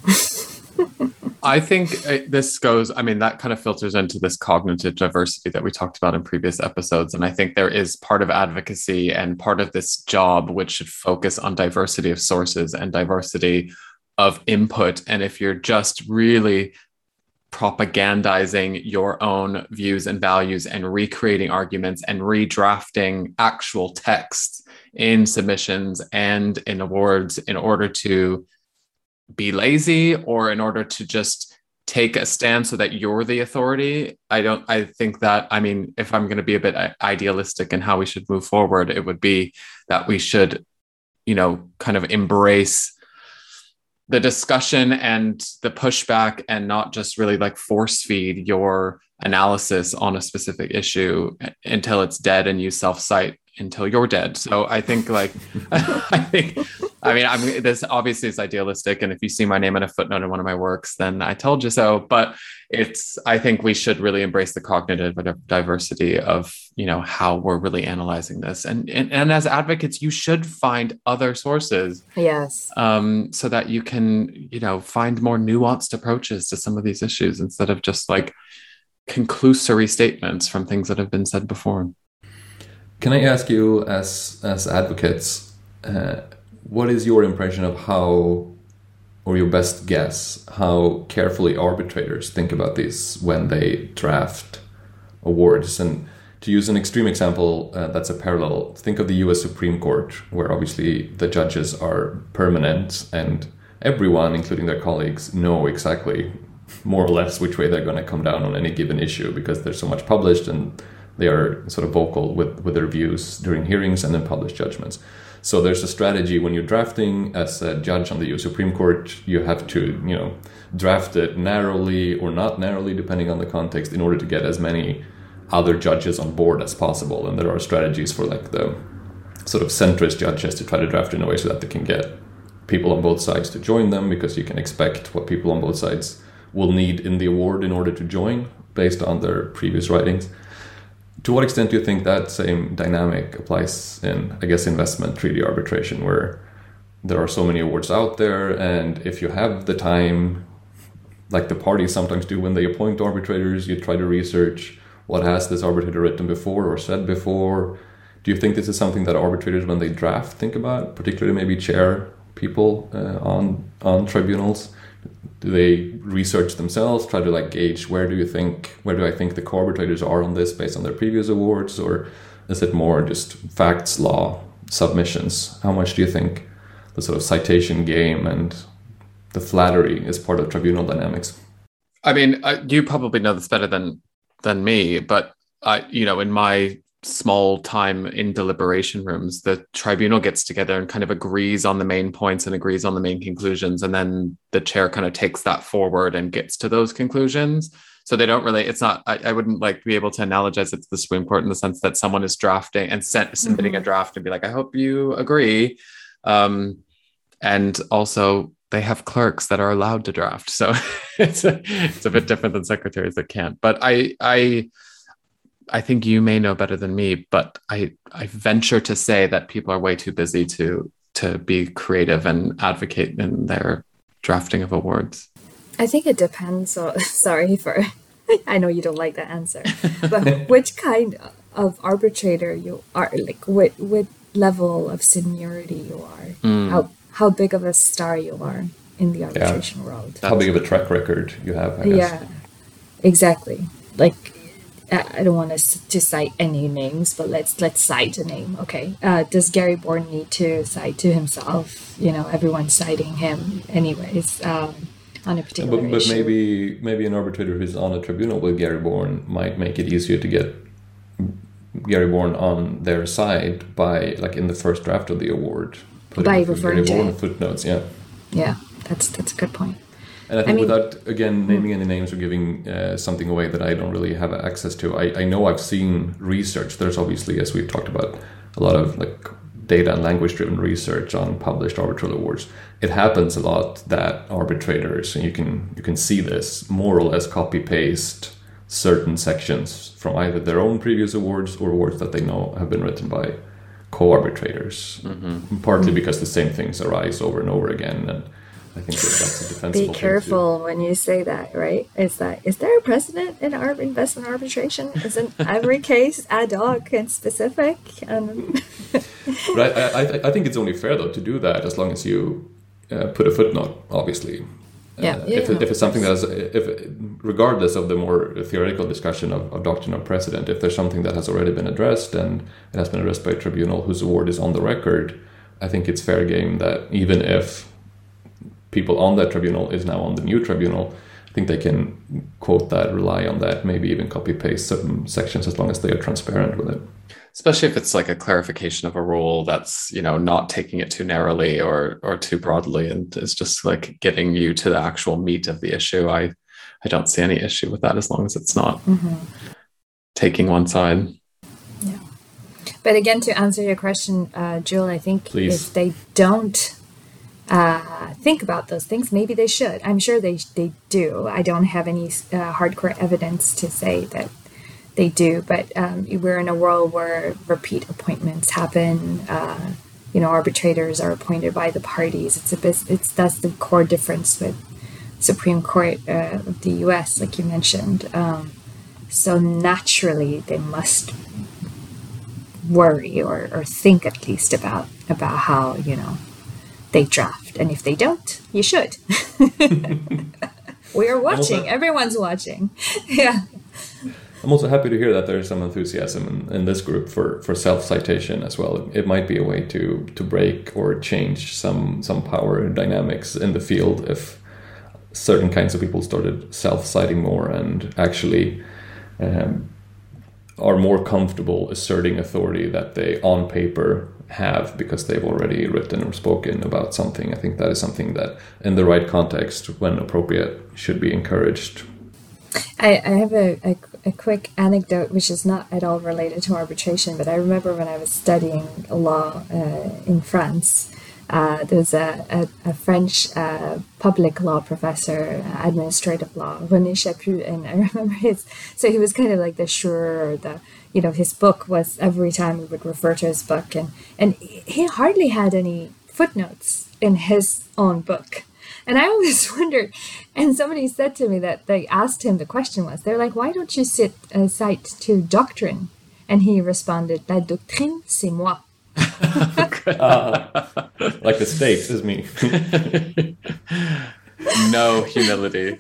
*laughs* I think uh, this goes, I mean, that kind of filters into this cognitive diversity that we talked about in previous episodes. And I think there is part of advocacy and part of this job which should focus on diversity of sources and diversity of input. And if you're just really propagandizing your own views and values and recreating arguments and redrafting actual texts in submissions and in awards in order to be lazy or in order to just take a stand so that you're the authority. I don't i think that i mean if i'm going to be a bit uh, idealistic in how we should move forward it would be that we should you know kind of embrace the discussion and the pushback and not just really like force feed your analysis on a specific issue until it's dead and you self cite until you're dead. So I think like *laughs* I think I mean I'm this obviously is idealistic and if you see my name in a footnote in one of my works then I told you so. But it's I think we should really embrace the cognitive diversity of you know how we're really analyzing this. And and, and as advocates you should find other sources yes. um so that you can you know find more nuanced approaches to some of these issues instead of just like conclusory statements from things that have been said before can I ask you, as as advocates, uh, what is your impression of how or your best guess how carefully arbitrators think about this when they draft awards? And to use an extreme example uh, that's a parallel, think of the US Supreme Court, where obviously the judges are permanent and everyone, including their colleagues, know exactly more or less which way they're going to come down on any given issue because there's so much published and they are sort of vocal with, with their views during hearings and then publish judgments. So there's a strategy when you're drafting as a judge on the US Supreme Court, you have to, you know, draft it narrowly or not narrowly depending on the context in order to get as many other judges on board as possible. And there are strategies for like the sort of centrist judges to try to draft in a way so that they can get people on both sides to join them because you can expect what people on both sides will need in the award in order to join based on their previous writings. To what extent do you think that same dynamic applies in, I guess, investment treaty arbitration, where there are so many awards out there, and if you have the time, like the parties sometimes do when they appoint arbitrators, you try to research what has this arbitrator written before or said before. Do you think this is something that arbitrators, when they draft, think about, particularly maybe chair people uh, on on tribunals? Do they research themselves, try to like gauge where do you think where do I think the co-arbitrators are on this based on their previous awards, or is it more just facts, law, submissions? How much do you think the sort of citation game and the flattery is part of tribunal dynamics? I mean, uh, you probably know this better than than me, but I, you know, in my small time in deliberation rooms, the tribunal gets together and kind of agrees on the main points and agrees on the main conclusions. And then the chair kind of takes that forward and gets to those conclusions. So they don't really, it's not, I, I wouldn't like to be able to analogize it to the Supreme Court in the sense that someone is drafting and sent, submitting mm-hmm. a draft and be like, I hope you agree. Um, and also they have clerks that are allowed to draft. So *laughs* it's a, it's a bit different than secretaries that can't. But I, I, I think you may know better than me, but I, I venture to say that people are way too busy to to be creative and advocate in their drafting of awards. I think it depends. On, *laughs* sorry for, I know you don't like that answer, *laughs* but which kind of arbitrator you are, like what what level of seniority you are, mm. how how big of a star you are in the arbitration yeah. world, how big of a track record you have. I guess. Yeah, exactly. Like I don't want to, to cite any names, but let's let's cite a name. Okay, uh, does Gary Born need to cite to himself? You know, everyone's citing him anyways um, on a particular but, but maybe maybe an arbitrator who's on a tribunal with Gary Born might make it easier to get Gary Born on their side by like in the first draft of the award. By referring Gary Born footnotes, yeah. Yeah, that's that's a good point. And I think I mean, without again naming any names or giving uh, something away that I don't really have access to, I, I know I've seen research. There's obviously, as we've talked about, a lot of like data and language driven research on published arbitral awards. It happens a lot that arbitrators, and you can you can see this more or less copy paste certain sections from either their own previous awards or awards that they know have been written by co-arbitrators. Mm-hmm. Partly because the same things arise over and over again and I think that that's a defensible. Be careful when you say that, right? Is that is there a precedent in our investment arbitration? Isn't every case ad hoc and specific? And *laughs* but I, I, I think it's only fair though to do that as long as you uh, put a footnote, obviously. Yeah, uh, yeah, if, if it's something that's if regardless of the more theoretical discussion of, of doctrine of precedent, if there's something that has already been addressed and it has been addressed by a tribunal whose award is on the record, I think it's fair game that even if people on that tribunal is now on the new tribunal, I think they can quote that, rely on that, maybe even copy paste certain sections as long as they are transparent with it. Especially if it's like a clarification of a rule that's you know not taking it too narrowly or or too broadly, and it's just like getting you to the actual meat of the issue. I I don't see any issue with that as long as it's not mm-hmm. taking one side. Yeah, but again, to answer your question, uh, Jill, I think Please. if they don't uh, think about those things. Maybe they should. I'm sure they they do. I don't have any uh, hardcore evidence to say that they do, but um, we're in a world where repeat appointments happen. Uh, you know, arbitrators are appointed by the parties. It's a bit, it's that's the core difference with Supreme Court uh, of the U.S., like you mentioned. Um, so naturally, they must worry or, or think at least about about how you know they draft. And if they don't, you should. *laughs* we are watching. Also, Everyone's watching. *laughs* yeah. I'm also happy to hear that there's some enthusiasm in, in this group for, for self-citation as well. It, it might be a way to to break or change some some power dynamics in the field if certain kinds of people started self-citing more and actually um, are more comfortable asserting authority that they on paper have because they've already written or spoken about something. I think that is something that, in the right context, when appropriate, should be encouraged. I, I have a, a, a, quick anecdote which is not at all related to arbitration, but I remember when I was studying law uh, in France. Uh, there was a, a, a French uh, public law professor, administrative law, René Chapus, and I *laughs* remember his. So he was kind of like the sure the you know his book was every time we would refer to his book and and he hardly had any footnotes in his own book and i always *laughs* wondered and somebody said to me that they asked him the question was they're like why don't you sit uh, cite to doctrine and he responded la doctrine c'est moi uh, *laughs* like the stakes is me no humility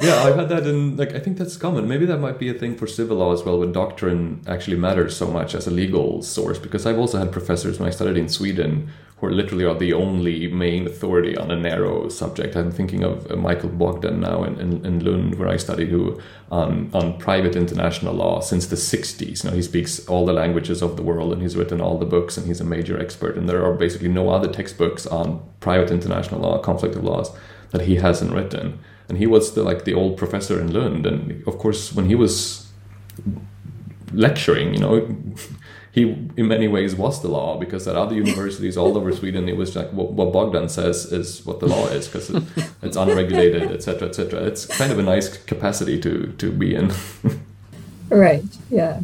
yeah, I've had that in like I think that's common. Maybe that might be a thing for civil law as well, when doctrine actually matters so much as a legal source. Because I've also had professors when I studied in Sweden who literally are the only main authority on a narrow subject. I'm thinking of uh, Michael Bogdan now in, in, in, Lund, where I studied, who on on private international law since the 60s. Now he speaks all the languages of the world, and he's written all the books, and he's a major expert. And there are basically no other textbooks on private international law, conflict of laws, that he hasn't written and he was the like the old professor in Lund, and of course when he was lecturing, you know, he in many ways was the law because at other universities all over Sweden it was like what, what Bogdan says is what the law is because it, it's unregulated, etc., etc. It's kind of a nice capacity to to be in. *laughs* right. Yeah.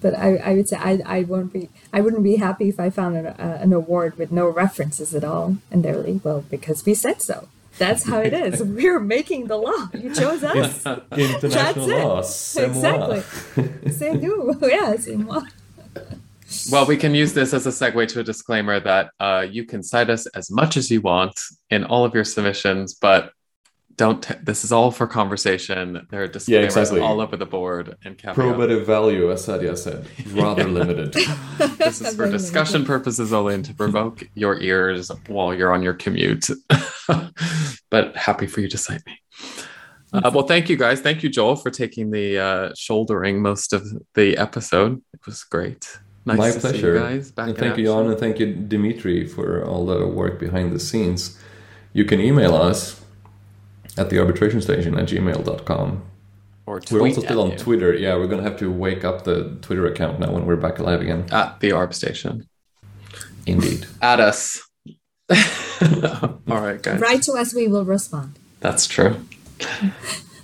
But I, I would say I, I won't be I wouldn't be happy if I found an, uh, an award with no references at all and they're like well because we said so that's how it is. *laughs* We're making the law. You chose us. *laughs* International law. exactly. C'est nous. Yeah, c'est moi. Well, we can use this as a segue to a disclaimer that uh, you can cite us as much as you want in all of your submissions, but don't t- this is all for conversation. There are disclaimers yeah, exactly. all over the board and caveat. probative value as sadia said rather *laughs* limited. This is for discussion purposes only and to provoke your ears while you're on your commute. *laughs* But happy for you to cite me. Uh, well thank you guys. Thank you joel for taking the uh, shouldering most of the episode. It was great nice my pleasure guys and thank you Jan and thank you dimitri for all the work behind the scenes you can email us at the arbitration station at gmail.com. Or we're also still on you. Twitter. Yeah, we're going to have to wake up the Twitter account now when we're back alive again. At the Arb Station. Indeed. *laughs* At us. *laughs* All right, guys. Write to us, we will respond. That's true. *laughs*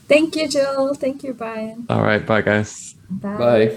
Thank you, Jill. Thank you, Brian. All right, bye, guys. Bye. Bye.